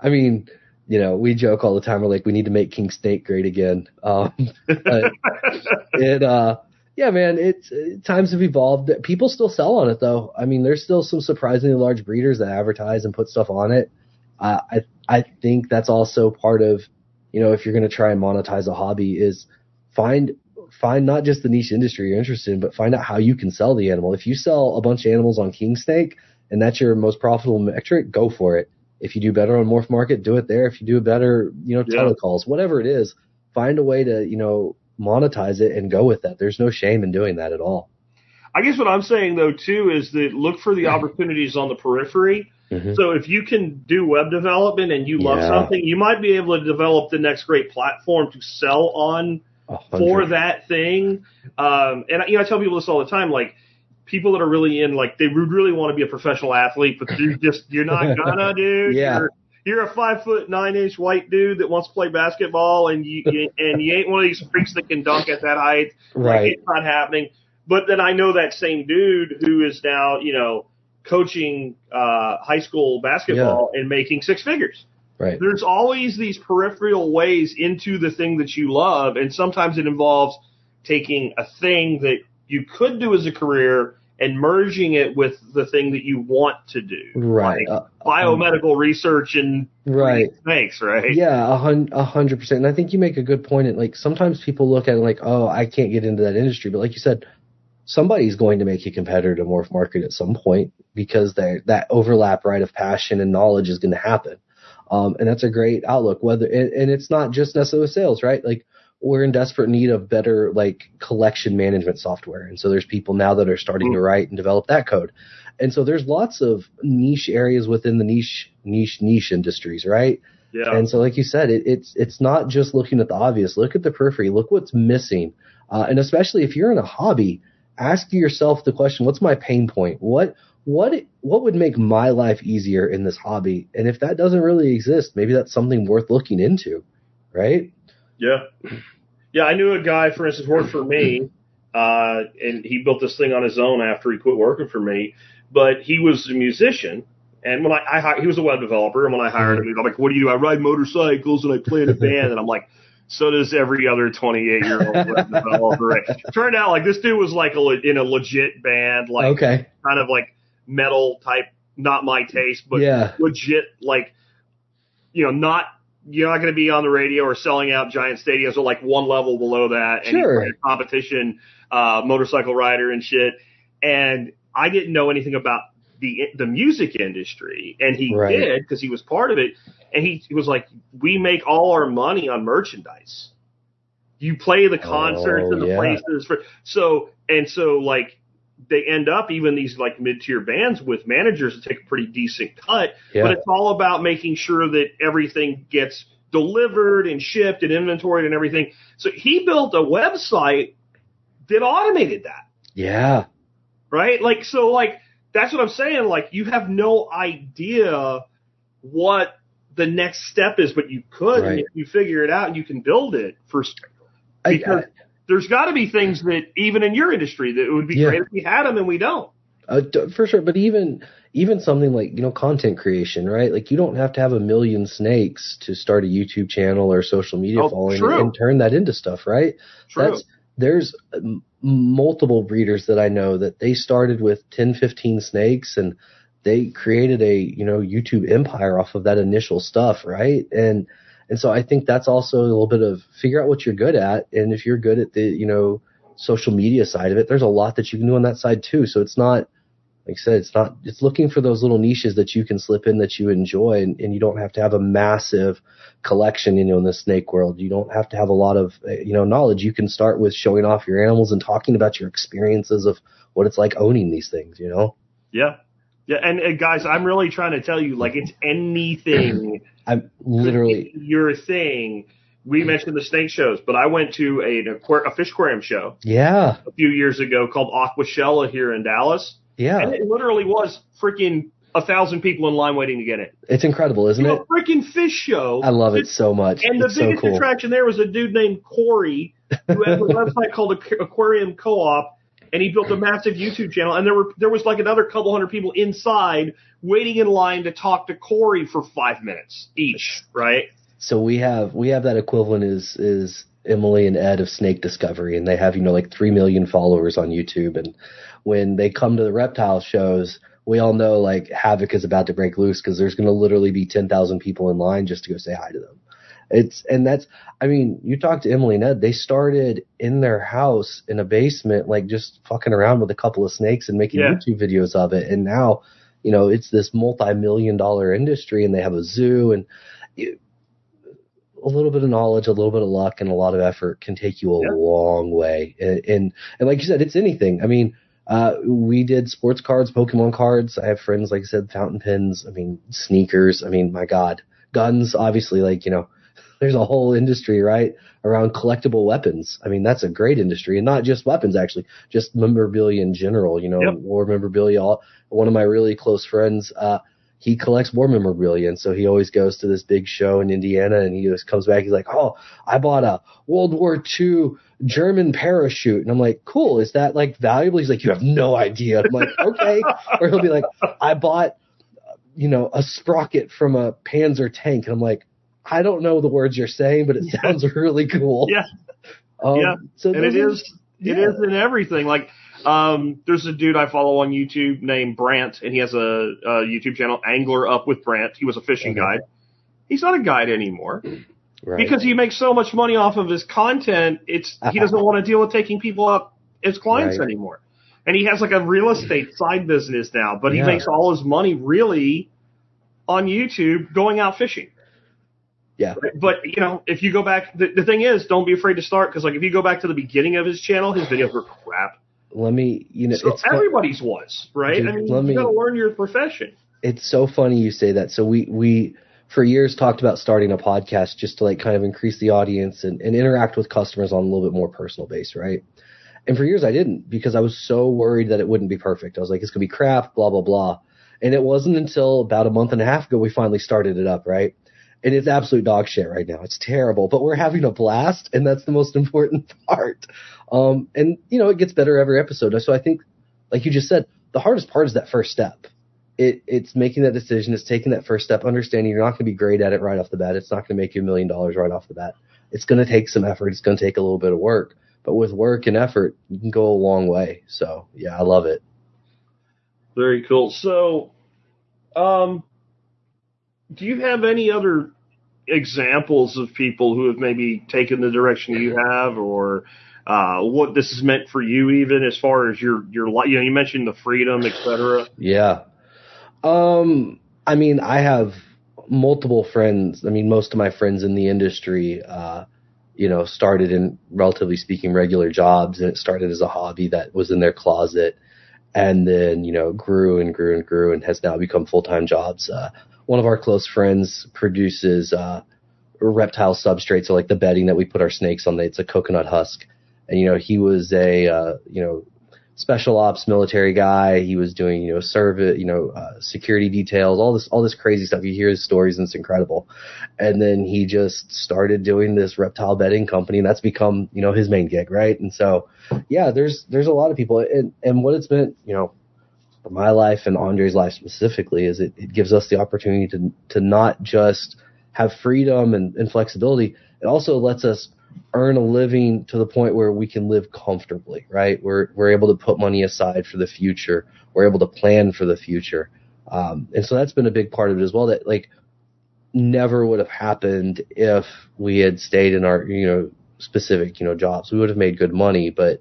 I mean, you know, we joke all the time. We're like, we need to make King Snake great again. Um, but <laughs> it, uh, yeah, man, it's uh, times have evolved. People still sell on it though. I mean, there's still some surprisingly large breeders that advertise and put stuff on it. Uh, I, I think that's also part of, you know, if you're going to try and monetize a hobby is find, find not just the niche industry you're interested in, but find out how you can sell the animal. If you sell a bunch of animals on King Snake and that's your most profitable metric, go for it. If you do better on Morph Market, do it there. If you do better, you know, Yeah. telecalls, whatever it is, find a way to, you know, monetize it and go with that. There's no shame in doing that at all. I guess what I'm saying though too is that look for the opportunities on the periphery. Mhm. So if you can do web development and you love Yeah. something, you might be able to develop the next great platform to sell on A for that thing. Um, and you know, I tell people this all the time, like people that are really in, like they would really want to be a professional athlete, but you're just you're not <laughs> gonna, dude. Yeah. You're, you're a five foot nine inch white dude that wants to play basketball, and you <laughs> and you ain't one of these freaks that can dunk at that height. Like, Right. it's not happening. But then I know that same dude who is now, you know, coaching uh, high school basketball and making six figures Right. there's always these peripheral ways into the thing that you love, and sometimes it involves taking a thing that you could do as a career and merging it with the thing that you want to do. Right. Like Uh, biomedical research and right. snakes, right? Yeah, a a hundred percent. And I think you make a good point. And like sometimes people look at it like, oh, I can't get into that industry. But like you said, somebody's going to make a competitor to Morph Market at some point because that overlap, right, of passion and knowledge is going to happen. Um, and that's a great outlook. Whether and, and it's not just necessarily sales, right? Like we're in desperate need of better like collection management software, and so there's people now that are starting to write and develop that code. And so there's lots of niche areas within the niche niche niche industries, right? Yeah. And so, like you said, it, it's it's not just looking at the obvious. Look at the periphery. Look what's missing. Uh, and especially if you're in a hobby, ask yourself the question: What's my pain point? What what what would make my life easier in this hobby? And if that doesn't really exist, maybe that's something worth looking into, right? Yeah. Yeah, I knew a guy, for instance, who worked for me, uh, and he built this thing on his own after he quit working for me. But he was a musician, and when I, I he was a web developer, and when I hired him, I'm like, "What do you do?" I ride motorcycles and I play in a band, <laughs> and I'm like, "So does every other 28 year old web <laughs> developer." Right? Turned out like this dude was like a, in a legit band, like okay. kind of like metal type, not my taste, but Yeah. legit like you know not you're not going to be on the radio or selling out giant stadiums or like one level below that and Sure. he's a competition uh motorcycle rider and shit and I didn't know anything about the the music industry and he Right. did because he was part of it and he, he was like we make all our money on merchandise you play the concerts Oh, and the oh, yeah. places for so and so like they end up even these like mid tier bands with managers that take a pretty decent cut, Yeah. but it's all about making sure that everything gets delivered and shipped and inventoried and everything. So he built a website that automated that, Yeah. right? Like so like that's what I'm saying. Like you have no idea what the next step is, but you could, and Right. if you figure it out, and you can build it for I- because there's got to be things that even in your industry that it would be Yeah. great if we had them and we don't. Uh, for sure, but even even something like you know content creation, right? Like you don't have to have a million snakes to start a YouTube channel or social media Oh, following true. and turn that into stuff, right? True. there's um, multiple breeders that I know that they started with 10, 15 snakes and they created a you know YouTube empire off of that initial stuff, right? And and so I think that's also a little bit of figure out what you're good at, and if you're good at the you know social media side of it, there's a lot that you can do on that side too. So it's not like I said, it's not it's looking for those little niches that you can slip in that you enjoy, and, and you don't have to have a massive collection, you know, in the snake world. You don't have to have a lot of uh, you know knowledge. You can start with showing off your animals and talking about your experiences of what it's like owning these things. You know, Yeah. Yeah, and, and guys, I'm really trying to tell you, like, it's anything <clears throat> I'm literally your thing. We mentioned the snake shows, but I went to a, a fish aquarium show yeah a few years ago called Aquashella here in Dallas, yeah. and it literally was freaking a thousand people in line waiting to get in. It's incredible, isn't it? a freaking fish show. I love it so much. And the it's so biggest cool. attraction there was a dude named Cory who has a <laughs> website called Aquarium Co-op, and he built a massive YouTube channel. And there were there was like another couple hundred people inside waiting in line to talk to Cory for five minutes each. Right? So we have we have that equivalent is is Emily and Ed of Snake Discovery, and they have you know like three million followers on YouTube. And when they come to the reptile shows, we all know like havoc is about to break loose because there's going to literally be ten thousand people in line just to go say hi to them. It's and that's I mean you talk to Emily and Ed, they started in their house in a basement like just fucking around with a couple of snakes and making Yeah. YouTube videos of it, and now you know it's this multi-million dollar industry, and they have a zoo and a little bit of knowledge, a little bit of luck, and a lot of effort can take you a Yeah. long way. And, and and like you said, it's anything. I mean, uh, we did sports cards, Pokemon cards. I have friends, like I said, fountain pens. I mean, sneakers. I mean, my God, guns. Obviously, like you know, <laughs> there's a whole industry right around collectible weapons. I mean, that's a great industry, and not just weapons, actually, just memorabilia in general. You know, Yep. war memorabilia. All, one of my really close friends. Uh, he collects war memorabilia, and so he always goes to this big show in Indiana, and he just comes back. He's like, "Oh, I bought a World War II German parachute," and I'm like, "Cool, is that like valuable?" He's like, "You have no idea." I'm like, <laughs> "Okay," or he'll be like, "I bought, you know, a sprocket from a Panzer tank," and I'm like, "I don't know the words you're saying, but it sounds really cool." Yeah. um, Yeah. So and it is yeah. is in everything. Like um, there's a dude I follow on YouTube named Brant, and he has a, a YouTube channel, Angler Up with Brant. He was a fishing Okay. guide. He's not a guide anymore <clears throat> right. because he makes so much money off of his content. It's he <laughs> doesn't want to deal with taking people up as clients Right. anymore. And he has like a real estate side business now, but he makes all his money really on YouTube going out fishing. yeah, But you know, if you go back, the, the thing is, don't be afraid to start because like if you go back to the beginning of his channel, his videos were crap. let me, you know, So everybody's was right. Dude, I mean, let you me- got to learn your profession. it's so funny you say that. So we we for years talked about starting a podcast just to like kind of increase the audience and, and interact with customers on a little bit more personal base, right? And for years I didn't because I was so worried that it wouldn't be perfect. I was like, it's gonna be crap, blah blah blah. And it wasn't until about a month and a half ago we finally started it up, right? And it's absolute dog shit right now. It's terrible, but we're having a blast, and that's the most <laughs> important part. Um, and you know, it gets better every episode. So I think, like you just said, the hardest part is that first step it, it's making that decision, it's taking that first step, understanding you're not going to be great at it right off the bat. It's not going to make you a million dollars right off the bat. It's going to take some effort. It's going to take a little bit of work, but with work and effort, you can go a long way. So yeah, I love it. Very cool. So, um, do you have any other examples of people who have maybe taken the direction you have, or uh, what this has meant for you, even as far as your your life? You know, you mentioned the freedom, etc. Yeah. Um, I mean, I have multiple friends. I mean, most of my friends in the industry, uh, you know, started in relatively speaking regular jobs and it started as a hobby that was in their closet and then, you know, grew and grew and grew and has now become full-time jobs. Uh, one of our close friends produces, uh, reptile substrates, so like the bedding that we put our snakes on, it's a coconut husk. And, you know, he was a, uh, you know, special ops military guy. He was doing, you know, service, you know, uh, security details, all this, all this crazy stuff. You hear his stories and it's incredible. And then he just started doing this reptile bedding company and that's become, you know, his main gig, right? And so, yeah, there's, there's a lot of people and, and what it's meant, you know, for my life and Andre's life specifically is it, it gives us the opportunity to, to not just have freedom and, and flexibility. It also lets us earn a living to the point where we can live comfortably, right? We're we're able to put money aside for the future. We're able to plan for the future. Um, and so that's been a big part of it as well. That like never would have happened if we had stayed in our you know specific you know jobs. We would have made good money, but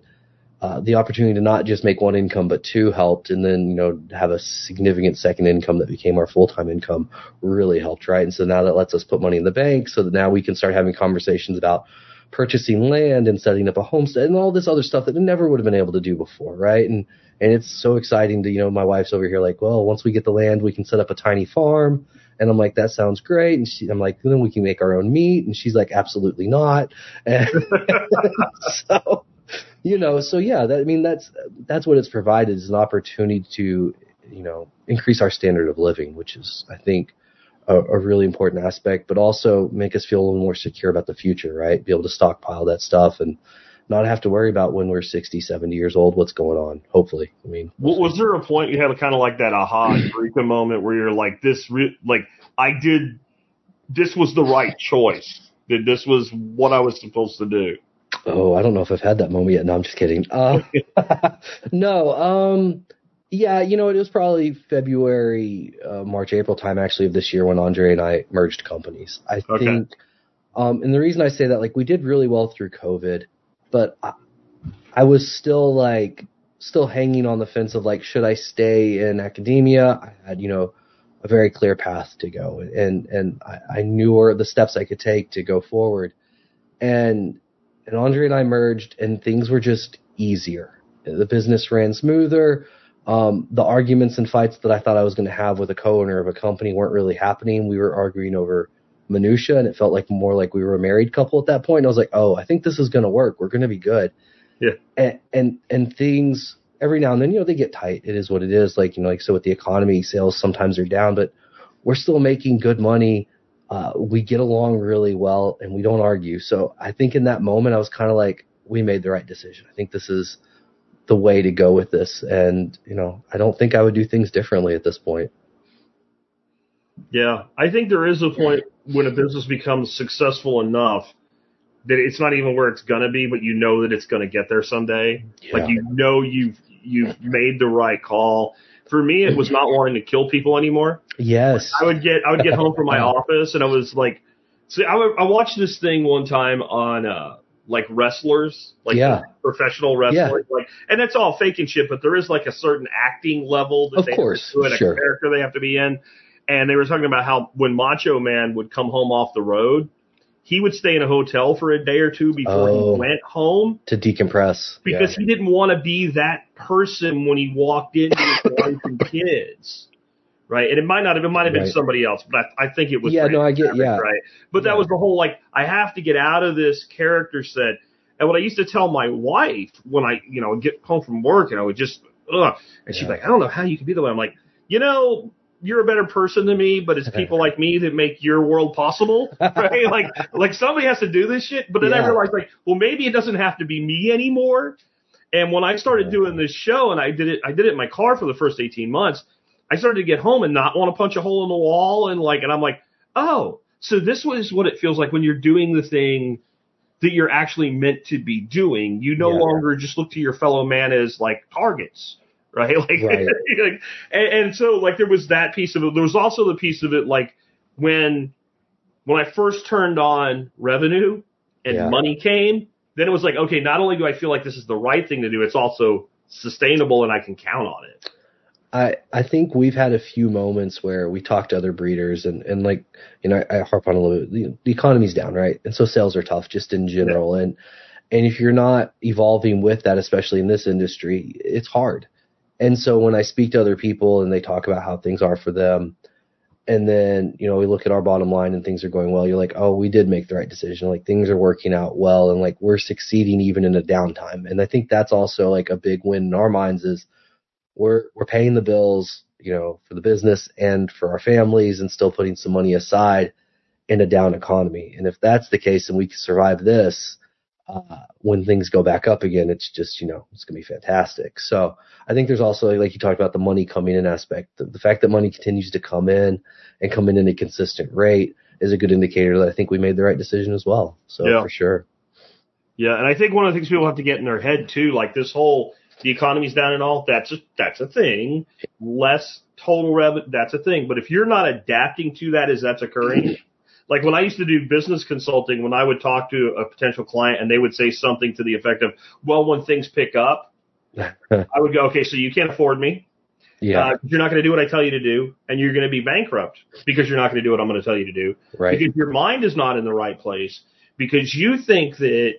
uh, the opportunity to not just make one income but two helped, and then you know have a significant second income that became our full time income really helped, right? And so now that lets us put money in the bank, so that now we can start having conversations about purchasing land and setting up a homestead and all this other stuff that we never would have been able to do before, right? And and it's so exciting to you know my wife's over here like, well, once we get the land, we can set up a tiny farm. And I'm like, that sounds great. And she, I'm like, then we can make our own meat. And she's like, absolutely not. <laughs> And so, you know, so yeah, that, I mean, that's, that's what it's provided is an opportunity to, you know, increase our standard of living, which is, I think, a, a, really important aspect, but also make us feel a little more secure about the future, right? Be able to stockpile that stuff and not have to worry about when we're 60, 70 years old, what's going on, hopefully. I mean, was there a point you had a kind of like that aha <clears throat> eureka moment where you're like, this, re- like, I did, this was the right choice. That this was what I was supposed to do. Oh, I don't know if I've had that moment yet. No, I'm just kidding. Uh, <laughs> no, um, yeah, you know, it was probably February, uh, March, April time actually of this year when Andre and I merged companies. I okay. think, um, and the reason I say that, like, we did really well through COVID, but I, I was still like, still hanging on the fence of like, should I stay in academia? I had, you know, a very clear path to go and, and I, I knew the steps I could take to go forward. And, and Andre and I merged and things were just easier. The business ran smoother um, the arguments and fights that I thought I was going to have with a co-owner of a company weren't really happening. We were arguing over minutia, and it felt like more like we were a married couple at that point. And I was like, oh, I think this is going to work. We're going to be good. Yeah. And, and and things every now and then, you know, they get tight. It is what it is. Like you know, like so with the economy, sales sometimes are down, but we're still making good money. Uh, we get along really well, and we don't argue. So I think in that moment, I was kind of like, we made the right decision. I think this is the way to go with this. And, you know, I don't think I would do things differently at this point. Yeah. I think there is a point when a business becomes successful enough that it's not even where it's going to be, but you know that it's going to get there someday. Yeah. Like you know you've, you've made the right call. For me, it was not wanting to kill people anymore. Yes. I would get, I would get home from my <laughs> office and I was like, see, I, I watched this thing one time on, uh, like wrestlers, like yeah. professional wrestlers, yeah. like, and that's all fake and shit, but there is like a certain acting level that of they course, have to do sure. a character they have to be in. And they were talking about how when Macho Man would come home off the road, he would stay in a hotel for a day or two before oh, he went home to decompress because yeah. he didn't want to be that person when he walked in with wife and kids right? And it might not have, it might have been right. somebody else, but I, I think it was. Yeah, no, I get, yeah, right. But yeah. that was the whole like, I have to get out of this character set. And what I used to tell my wife when I, you know, get home from work and I would just, ugh, and she's Yeah. like, I don't know how you can be the way. I'm like, you know, you're a better person than me, but it's people like me that make your world possible, <laughs> right? like, like somebody has to do this shit. But then I realized, like, well, maybe it doesn't have to be me anymore. And when I started doing this show, and I did it, I did it in my car for the first 18 months. I started to get home and not want to punch a hole in the wall, and like, and I'm like, oh, so this was what it feels like when you're doing the thing that you're actually meant to be doing. You no Yeah. longer just look to your fellow man as like targets, <laughs> right? Like, Right. <laughs> like and, and so like there was that piece of it. There was also the piece of it like when when I first turned on revenue and Yeah. money came, then it was like, okay, not only do I feel like this is the right thing to do, it's also sustainable and I can count on it. I I think we've had a few moments where we talk to other breeders and and like you know I, I harp on a little bit the, the economy's down right? And so sales are tough just in general. And and if you're not evolving with that especially in this industry it's hard. And so when I speak to other people and they talk about how things are for them and then you know we look at our bottom line and things are going well you're like oh we did make the right decision. Like things are working out well and like we're succeeding even in a downtime. And i think that's also like a big win in our minds is we're we're paying the bills you know for the business and for our families and still putting some money aside in a down economy and if that's the case and we can survive this uh, when things go back up again, it's just, you know, it's going to be fantastic. So I think there's also, like you talked about the money coming in aspect. The, the fact that money continues to come in and come in at a consistent rate is a good indicator that I think we made the right decision as well. So Yeah. for sure. Yeah, and I think one of the things people have to get in their head too, like this whole the economy's down and all, that's a that's a thing. Less total revenue, that's a thing. But if you're not adapting to that as that's occurring, like when I used to do business consulting, when I would talk to a potential client and they would say something to the effect of, "Well, when things pick up," <laughs> I would go, "Okay, so you can't afford me. Yeah. Uh, you're not going to do what I tell you to do, and you're going to be bankrupt because you're not going to do what I'm going to tell you to do." right. because your mind is not in the right place because you think that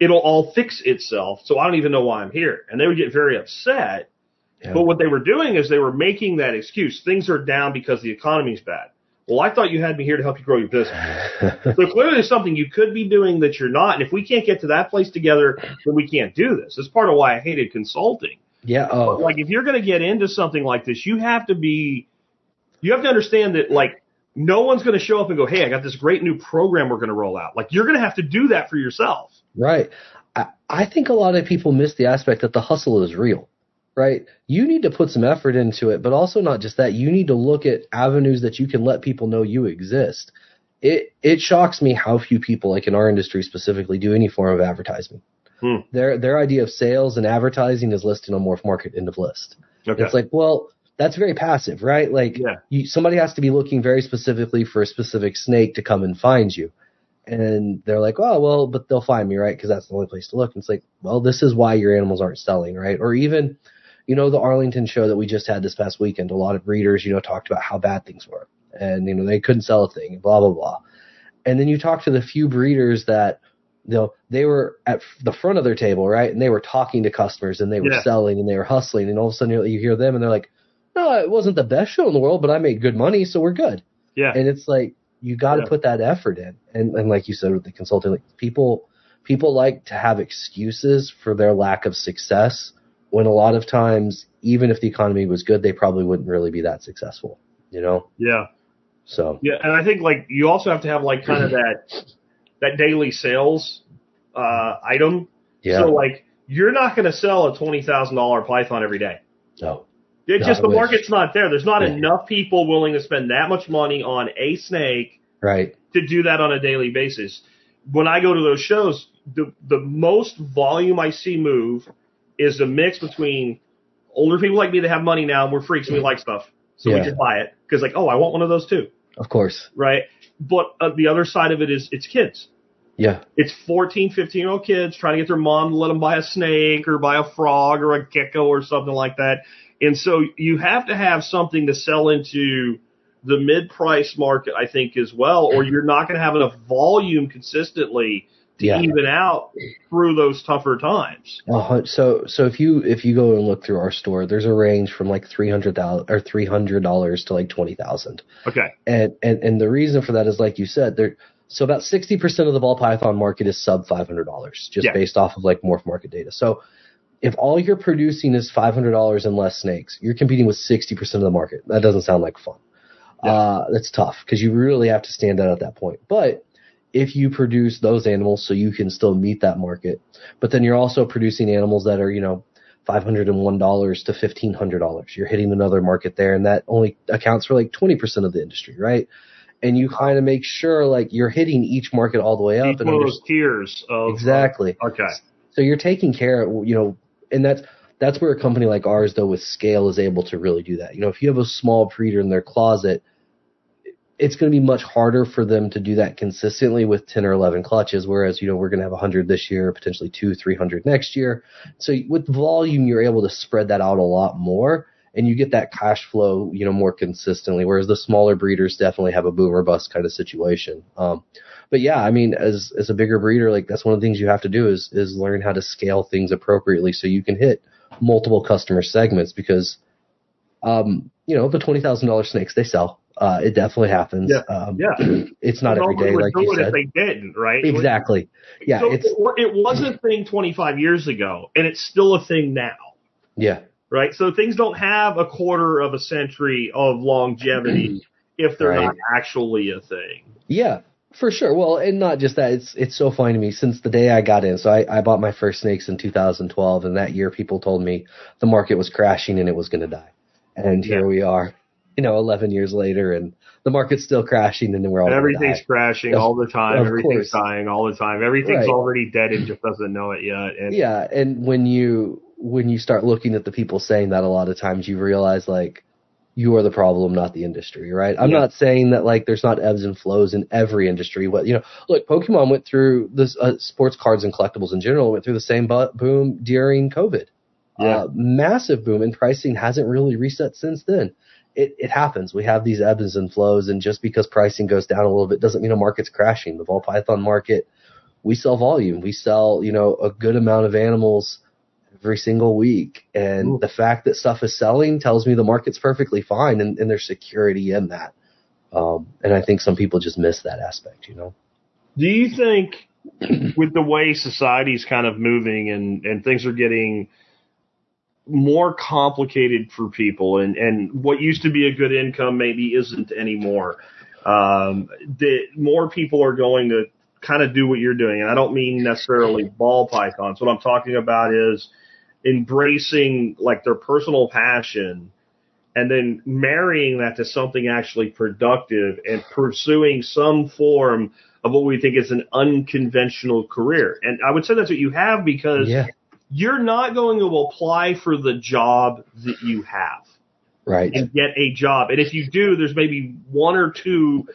it'll all fix itself. So I don't even know why I'm here. And they would get very upset. Yeah. But what they were doing is they were making that excuse. Things are down because the economy's bad. Well, I thought you had me here to help you grow your business. <laughs> So clearly there's something you could be doing that you're not. And if we can't get to that place together, then we can't do this. That's part of why I hated consulting. yeah. Oh, Like if you're going to get into something like this, you have to be, you have to understand that like no one's going to show up and go, Hey, I got this great new program we're going to roll out. Like you're going to have to do that for yourself. Right. I, I think a lot of people miss the aspect that the hustle is real, right? You need to put some effort into it, but also not just that. You need to look at avenues that you can let people know you exist. It it shocks me how few people, like in our industry specifically, do any form of advertising. Hmm. Their their idea of sales and advertising is listed on Morph Market end of list. Okay. It's like, well, that's very passive, right? Like, Yeah. you, somebody has to be looking very specifically for a specific snake to come and find you. And they're like, oh, well, but they'll find me, right? Because that's the only place to look. And it's like, well, this is why your animals aren't selling, right? Or even, you know, the Arlington show that we just had this past weekend, a lot of breeders, you know, talked about how bad things were. And, you know, they couldn't sell a thing, blah, blah, blah. And then you talk to the few breeders that, you know, they were at the front of their table, right? And they were talking to customers and they were Yeah. selling and they were hustling. And all of a sudden you you hear them and they're like, no, it wasn't the best show in the world, but I made good money, so we're good. yeah. And it's like you got to Yeah. put that effort in. And and like you said with the consulting, like people people like to have excuses for their lack of success when a lot of times even if the economy was good, they probably wouldn't really be that successful, you know? yeah. So, Yeah. And I think like you also have to have like kind of <laughs> that, that daily sales, uh, item. yeah. So like you're not going to sell a $20,000 Python every day. no. It's just the wish. market's not there. There's not enough people willing to spend that much money on a snake Right. to do that on a daily basis. When I go to those shows, the the most volume I see move is a mix between older people like me that have money now and we're freaks and we like stuff, so we Yeah. just buy it because like oh I want one of those too, Of course. right? But uh, the other side of it is it's kids. Yeah. It's 14, 15 year old kids trying to get their mom to let them buy a snake or buy a frog or a gecko or something like that. And so you have to have something to sell into the mid price market, I think, as well, or you're not going to have enough volume consistently to Yeah. even out through those tougher times. Hun- so so if you if you go and look through our store, there's a range from like three hundred thousand or three hundred dollars to like twenty thousand. Okay. And and and the reason for that is like you said, there so about sixty percent of the ball python market is sub five hundred dollars, just Yeah. based off of like morph market data. So if all you're producing is five hundred dollars and less snakes, you're competing with sixty percent of the market. That doesn't sound like fun. Yeah. Uh, that's tough because you really have to stand out at that point. But if you produce those animals so you can still meet that market, but then you're also producing animals that are, you know, $501 to $1,500. You're hitting another market there, and that only accounts for like 20% of the industry, right? And you kind of make sure like you're hitting each market all the way up. Each and of those tiers of exactly. Okay. So you're taking care of, you know, and that's that's where a company like ours, though, with scale, is able to really do that. You know, if you have a small breeder in their closet, it's going to be much harder for them to do that consistently with 10 or 11 clutches. Whereas, you know, we're going to have 100 this year, potentially two, 300 next year. So with volume, you're able to spread that out a lot more and you get that cash flow, you know, more consistently. Whereas the smaller breeders definitely have a boom or bust kind of situation. Um, but yeah, I mean, as as a bigger breeder, like that's one of the things you have to do is is learn how to scale things appropriately so you can hit multiple customer segments because, um, you know, the twenty thousand dollar snakes they sell. Uh, it definitely happens. Yeah. Um, Yeah. <clears throat> it's not every would like you it if said. they didn't, right? Exactly. Yeah, So it's it, it was a thing 25 years ago, and it's still a thing now. yeah, right? So things don't have a quarter of a century of longevity <clears throat> if they're Right. not actually a thing. yeah, for sure. Well, and not just that. It's it's so funny to me since the day I got in. So I, I bought my first snakes in 2012, and that year people told me the market was crashing and it was going to die. And here we are, you know, 11 years later, and the market's still crashing, and we're all Everything's crashing all the time. Everything's course. dying all the time. Everything's Right. already dead and just doesn't know it yet. And Yeah, and when you when you start looking at the people saying that, a lot of times you realize like you are the problem, not the industry, right? I'm Yeah. not saying that like there's not ebbs and flows in every industry. What you know, look, Pokemon went through this uh, sports cards and collectibles in general went through the same bu- boom during COVID. Yeah. Uh, massive boom, and pricing hasn't really reset since then. It it happens. We have these ebbs and flows, and just because pricing goes down a little bit doesn't mean a market's crashing. The ball python market, we sell volume. We sell you know a good amount of animals every single week. And Ooh. the fact that stuff is selling tells me the market's perfectly fine and, and there's security in that. Um, and I think some people just miss that aspect, you know? do you think <clears throat> with the way society's kind of moving and, and things are getting more complicated for people and, and what used to be a good income maybe isn't anymore. Um, that more people are going to kind of do what you're doing. And I don't mean necessarily ball pythons. What I'm talking about is embracing like their personal passion and then marrying that to something actually productive and pursuing some form of what we think is an unconventional career. And I would say that's what you have because Yeah. you're not going to apply for the job that you have Right. and get a job. And if you do, there's maybe one or two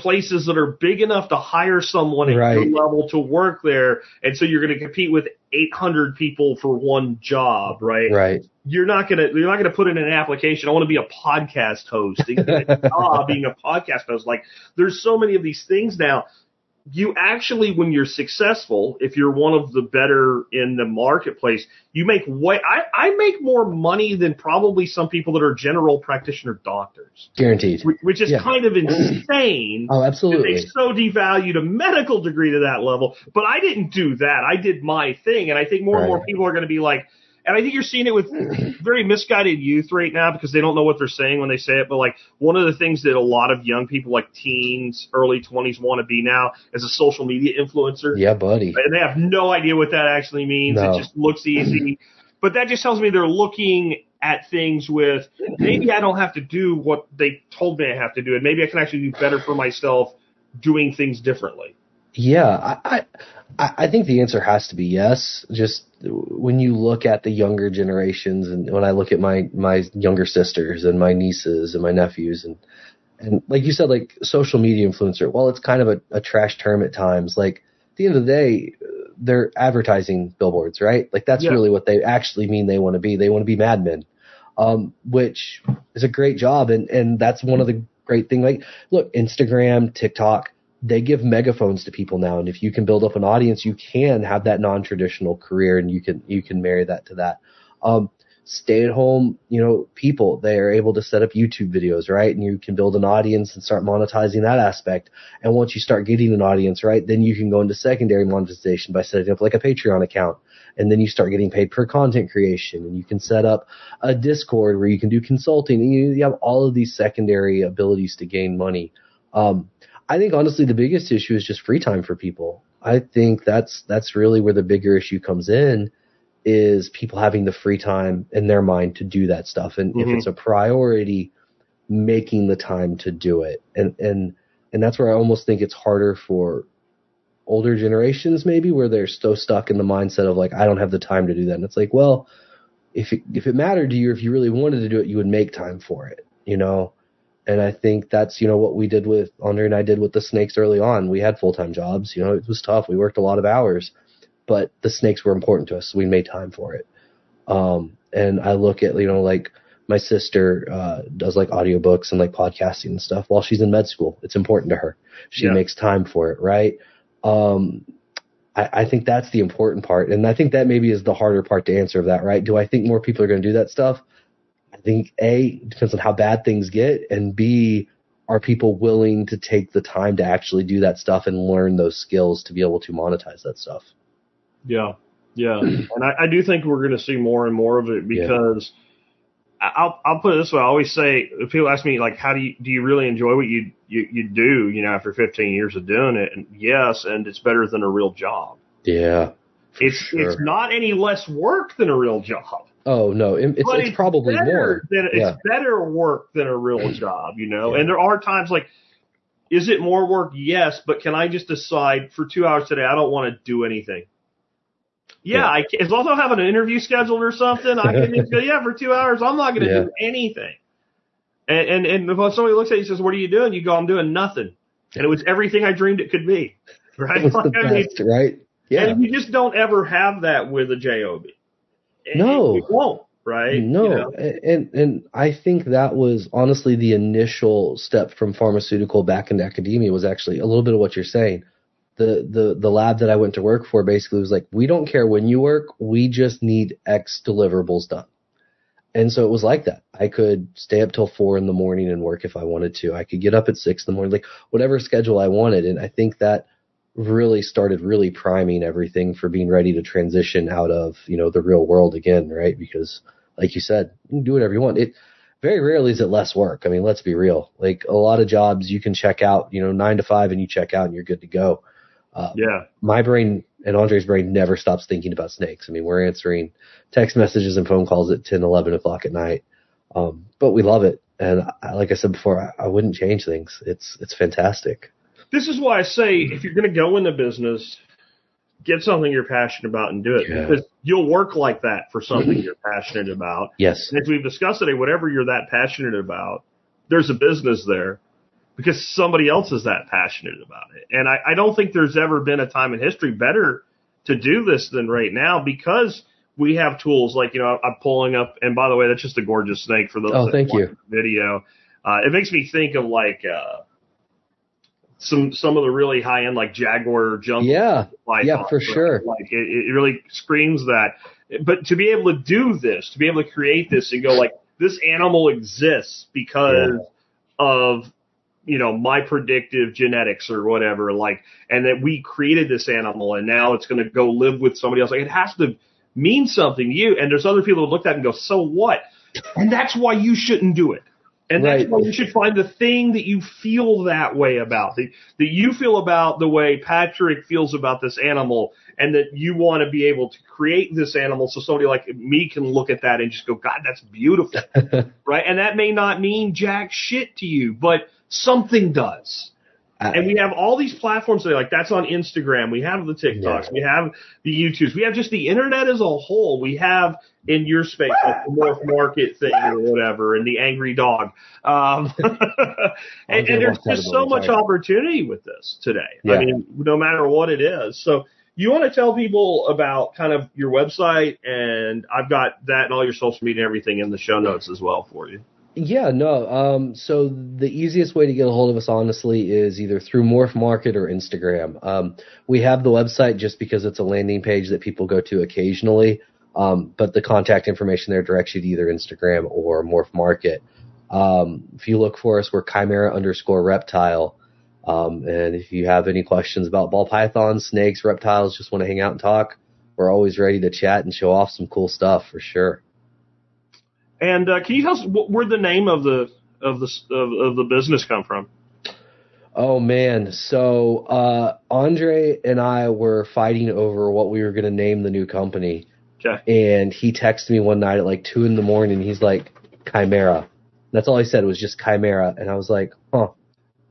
places that are big enough to hire someone at Right. your level to work there. And so you're going to compete with 800 people for one job, right? Right. You're not going to, you're not going to put in an application. I want to be a podcast host and get a <laughs> job being a podcast host. Like there's so many of these things now. You actually, when you're successful, if you're one of the better in the marketplace, you make way, I, I make more money than probably some people that are general practitioner doctors, Guaranteed. which, is Yeah. kind of insane. Oh, absolutely. They so devalued a medical degree to that level, but I didn't do that. I did my thing, and I think more and more people are going to be like, and I think you're seeing it with very misguided youth right now because they don't know what they're saying when they say it. But like one of the things that a lot of young people, like teens, early 20s, want to be now is a social media influencer. Yeah, buddy. And they have no idea what that actually means. No. It just looks easy. but that just tells me they're looking at things with maybe I don't have to do what they told me I have to do, and maybe I can actually do better for myself doing things differently. Yeah, I, I I think the answer has to be yes. Just when you look at the younger generations, and when I look at my my younger sisters and my nieces and my nephews, and and like you said, like social media influencer. Well, it's kind of a, a trash term at times. Like at the end of the day, they're advertising billboards, right? Like that's Yeah. really what they actually mean. They want to be. They want to be Mad Men, um, which is a great job, and and that's one of the great thing. Like, look, Instagram, TikTok they give megaphones to people now and if you can build up an audience you can have that non-traditional career and you can you can marry that to that. Um, stay at home you know people they are able to set up youtube videos right? And you can build an audience and start monetizing that aspect. And once you start getting an audience right then you can go into secondary monetization by setting up like a patreon account. And then you start getting paid per content creation and you can set up a discord where you can do consulting. And you, you have all of these secondary abilities to gain money. Um, I think honestly the biggest issue is just free time for people. I think that's that's really where the bigger issue comes in is people having the free time in their mind to do that stuff and Mhm. if it's a priority making the time to do it. And and and that's where I almost think it's harder for older generations maybe where they're so stuck in the mindset of like I don't have the time to do that. And it's like, well, if it, if it mattered to you, if you really wanted to do it, you would make time for it, you know? And I think that's, you know, what we did with Andre and I did with the snakes early on. We had full time jobs. You know, it was tough. We worked a lot of hours, but the snakes were important to us. So we made time for it. Um, and I look at, you know, like my sister, uh, does like audiobooks and like podcasting and stuff while she's in med school. It's important to her. She Yeah. makes time for it, right? Um, I, I think that's the important part. And I think that maybe is the harder part to answer of that, right? Do I think more people are going to do that stuff? I think A, depends on how bad things get, and B, are people willing to take the time to actually do that stuff and learn those skills to be able to monetize that stuff? Yeah, yeah, <clears throat> and I, I do think we're going to see more and more of it because I I'll I'll put it this way. I always say if people ask me like, how do you do you really enjoy what you you you do? You know, after 15 years of doing it, and yes, and it's better than a real job. Yeah. It's sure. it's not any less work than a real job. Oh no, it- it's, but it's probably more. Than, Yeah. It's better work than a real <clears throat> job, you know. Yeah. And there are times like, is it more work? Yes, but can I just decide for two hours today I don't want to do anything? Yeah, Yeah. I can, as long as I have an interview scheduled or something, I can just go, <laughs> yeah, for two hours I'm not going to do anything. And and and if somebody looks at you and says, "What are you doing?" You go, "I'm doing nothing," and it was everything I dreamed it could be. <laughs> Right? It's Like, <laughs> I mean, right? Yeah. and you just don't ever have that with a job. No. you won't. Right? No, You know? and and I think that was honestly the initial step from pharmaceutical back into academia was actually a little bit of what you're saying. The the the lab that I went to work for basically was like, we don't care when you work, we just need X deliverables done. And so it was like that. I could stay up till four in the morning and work if I wanted to. I could get up at six in the morning, like whatever schedule I wanted. And I think that really started really priming everything for being ready to transition out of, you know, the real world again, right? Because like you said, you can do whatever you want. It very rarely is it less work. I mean, let's be real. Like a lot of jobs you can check out, you know, nine to five and you check out and you're good to go. Uh, Yeah. my brain and Andre's brain never stops thinking about snakes. I mean, we're answering text messages and phone calls at 10, 11 o'clock at night. Um, but we love it. And I, like I said before, I, I wouldn't change things. It's, it's fantastic. This is why I say if you're going to go into business, get something you're passionate about and do it Yeah. because you'll work like that for something you're passionate about. Yes. And as we've discussed today, whatever you're that passionate about, there's a business there because somebody else is that passionate about it. And I, I don't think there's ever been a time in history better to do this than right now because we have tools like, you know, I'm pulling up, and by the way, that's just a gorgeous snake for those Oh, that thank you. the video. Uh, it makes me think of like, uh, some, some of the really high end like Jaguar jump Yeah. Yeah, for right? sure. Like it, it really screams that. But to be able to do this, to be able to create this and go like, this animal exists because of, you know, my predictive genetics or whatever, like, and that we created this animal and now it's going to go live with somebody else. Like it has to mean something to you. And there's other people who look at it and go, so what? And that's why you shouldn't do it. And that's Right. why you should find the thing that you feel that way about, that, that you feel about the way Patrick feels about this animal, and that you want to be able to create this animal so somebody like me can look at that and just go, God, that's beautiful. <laughs> right? And that may not mean jack shit to you, but something does. And we have all these platforms today, like that's on Instagram. We have the TikToks. Yeah. We have the YouTubes. We have just the internet as a whole. We have in your space, like the Morph Market thing or whatever, and the angry dog. Um, <laughs> and, and there's just so much opportunity with this today. Yeah. I mean, no matter what it is. So you want to tell people about kind of your website, and I've got that and all your social media and everything in the show notes as well for you. Yeah, no. Um, so the easiest way to get a hold of us, honestly, is either through Morph Market or Instagram. Um, we have the website just because it's a landing page that people go to occasionally. Um, but the contact information there directs you to either Instagram or Morph Market. Um, if you look for us, we're Chimera underscore reptile. Um, and if you have any questions about ball pythons, snakes, reptiles, just want to hang out and talk, we're always ready to chat and show off some cool stuff for sure. And uh, can you tell us wh- where the name of the of the of, of the business come from? Oh man, so uh, Andre and I were fighting over what we were going to name the new company, Okay. and he texted me one night at like two in the morning. He's like, "Chimera." That's all he said it was just Chimera, and I was like, "Huh,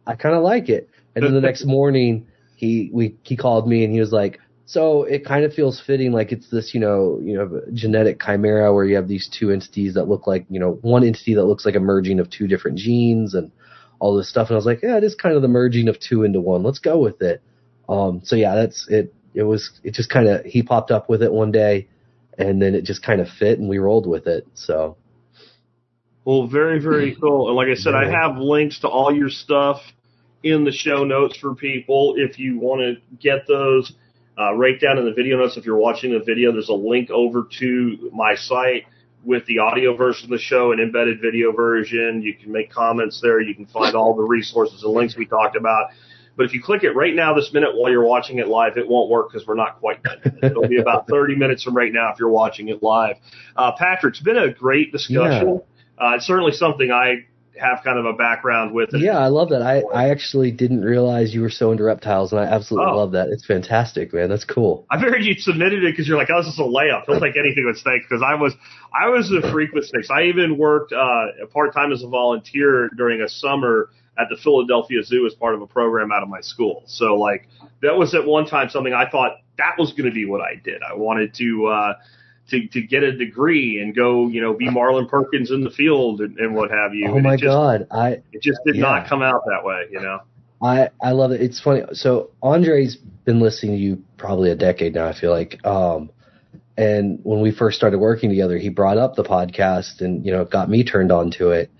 I kind of like it." And then the <laughs> next morning, he we he called me and he was like, "So it kind of feels fitting, like it's this, you know, you know, genetic chimera where you have these two entities that look like, you know, one entity that looks like a merging of two different genes and." all this stuff. And I was like, yeah, it is kind of the merging of two into one. Let's go with it. Um, so yeah, that's it. It was, it just kind of, he popped up with it one day and then it just kind of fit and we rolled with it. So Well, very very <clears throat> cool. And like I said, I have links to all your stuff in the show notes for people if you want to get those. Uh, right down in the video notes, if you're watching the video, there's a link over to my site with the audio version of the show and embedded video version. You can make comments there. You can find all the resources and links we talked about. But if you click it right now, this minute while you're watching it live, it won't work because we're not quite done. It'll be about 30 minutes from right now if you're watching it live. Uh, Patrick, it's been a great discussion. Yeah. Uh, it's certainly something I have kind of a background with it. Yeah, I love that. I, I actually didn't realize you were so into reptiles, and I absolutely oh. love that. It's fantastic, man. That's cool. I figured you submitted it because you're like, oh, this is a layup. He'll take anything with snakes because I was I was a freak with snakes. I even worked uh, part time as a volunteer during a summer at the Philadelphia Zoo as part of a program out of my school. So like that was at one time something I thought that was going to be what I did. I wanted to. uh to, to get a degree and go, you know, be Marlin Perkins in the field and, and what have you. Oh my just, God. I, it just did yeah. not come out that way, you know? I, I love it. It's funny. So Andre's been listening to you probably a decade now, I feel like. Um, and when we first started working together, he brought up the podcast and, you know, got me turned on to it.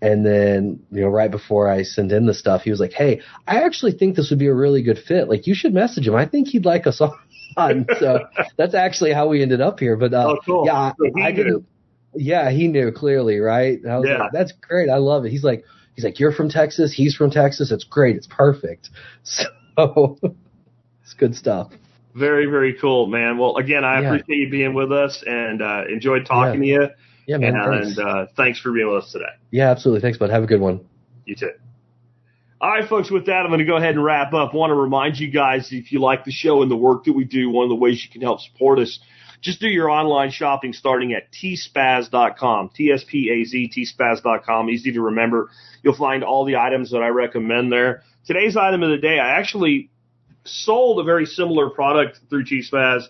And then, you know, right before I sent in the stuff, he was like, Hey, I actually think this would be a really good fit. Like, you should message him. I think he'd like us on on. So that's actually how we ended up here. But uh, oh, cool. yeah, so I, I didn't. Yeah, he knew clearly, right? Yeah. like, that's great. I love it. He's like, he's like, you're from Texas. He's from Texas. It's great. It's perfect. <laughs> So it's good stuff. Very, very cool, man. Well, again, I yeah. appreciate you being with us and uh, enjoyed talking yeah. to you. Yeah, man. And, thanks. Uh, thanks for being with us today. Yeah, absolutely. Thanks, bud. Have a good one. You too. All right, folks, with that, I'm going to go ahead and wrap up. I want to remind you guys, if you like the show and the work that we do, one of the ways you can help support us, just do your online shopping starting at tspaz.com, T-S-P-A-Z, tspaz.com. Easy to remember. You'll find all the items that I recommend there. Today's item of the day, I actually sold a very similar product through T-Spaz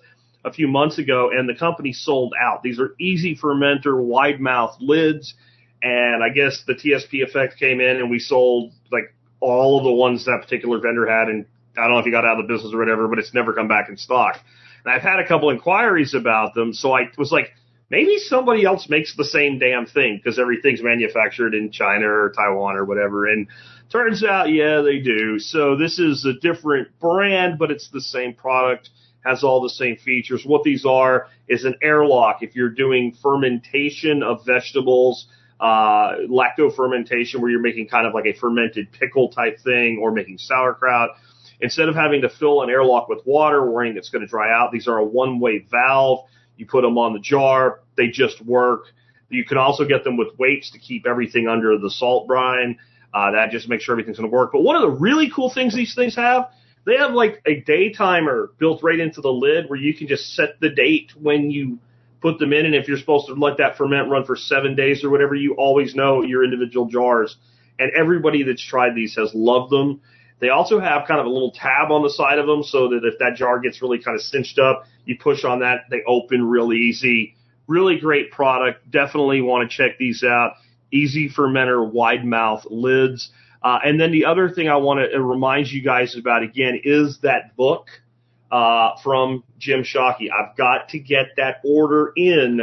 a few months ago, and the company sold out. These are easy fermenter wide mouth lids, and I guess the TSP effect came in, and we sold like all of the ones that particular vendor had, and I don't know if he got out of the business or whatever, but it's never come back in stock. And I've had a couple inquiries about them, so I was like, maybe somebody else makes the same damn thing because everything's manufactured in China or Taiwan or whatever. And turns out, yeah, they do. So this is a different brand, but it's the same product, has all the same features. What these are is an airlock. If you're doing fermentation of vegetables, uh, lacto fermentation where you're making kind of like a fermented pickle type thing or making sauerkraut. Instead of having to fill an airlock with water, worrying it's going to dry out, these are a one-way valve. You put them on the jar, they just work. You can also get them with weights to keep everything under the salt brine. Uh, that just makes sure everything's going to work. But one of the really cool things these things have, they have like a day timer built right into the lid where you can just set the date when you put them in, and if you're supposed to let that ferment run for seven days or whatever, you always know your individual jars. And everybody that's tried these has loved them. They also have kind of a little tab on the side of them so that if that jar gets really kind of cinched up, you push on that, they open really easy. Really great product. Definitely want to check these out. Easy fermenter wide mouth lids. Uh, and then the other thing I want to remind you guys about again is that book uh, from Jim Shockey. I've got to get that order in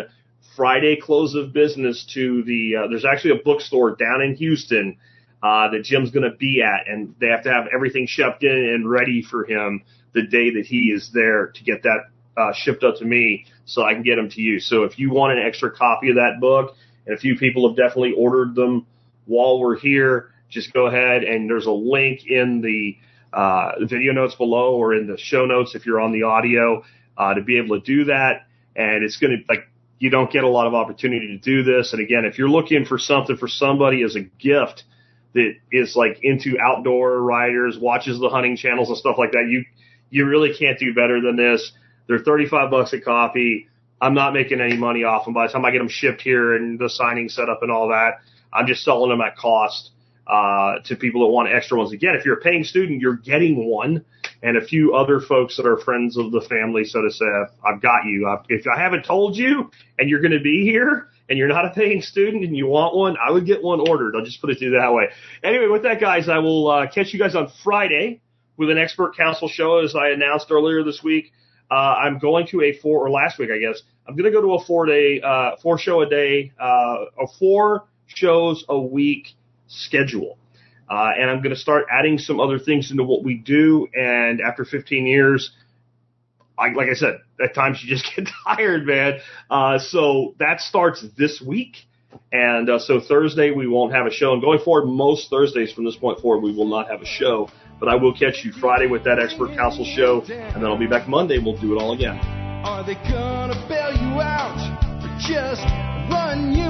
Friday close of business to the. Uh, there's actually a bookstore down in Houston uh, that Jim's going to be at, and they have to have everything shipped in and ready for him the day that he is there to get that uh, shipped up to me so I can get them to you. So if you want an extra copy of that book, and a few people have definitely ordered them while we're here, just go ahead and there's a link in the uh, video notes below or in the show notes if you're on the audio uh, to be able to do that. And it's going to like you don't get a lot of opportunity to do this. And again, if you're looking for something for somebody as a gift that is like into outdoor riders, watches the hunting channels and stuff like that, you you really can't do better than this. They're 35 bucks a copy. I'm not making any money off them. By the time I get them shipped here and the signing set up and all that, I'm just selling them at cost uh, to people that want extra ones. Again, if you're a paying student, you're getting one, and a few other folks that are friends of the family, so to say, I've, got you. I've, if I haven't told you, and you're going to be here, and you're not a paying student, and you want one, I would get one ordered. I'll just put it to you that way. Anyway, with that, guys, I will uh, catch you guys on Friday with an expert council show, as I announced earlier this week. Uh, I'm going to a four or last week, I guess. I'm going to go to a four day, uh, four show a day, uh, a four shows a week schedule. Uh, and I'm going to start adding some other things into what we do. And after 15 years, I, like I said, at times you just <laughs> get tired, man. Uh, so that starts this week. And uh, so Thursday we won't have a show. And going forward, most Thursdays from this point forward, we will not have a show. But I will catch you Friday with that expert council show, and then I'll be back Monday. We'll do it all again. Are they gonna bail you out or just run you?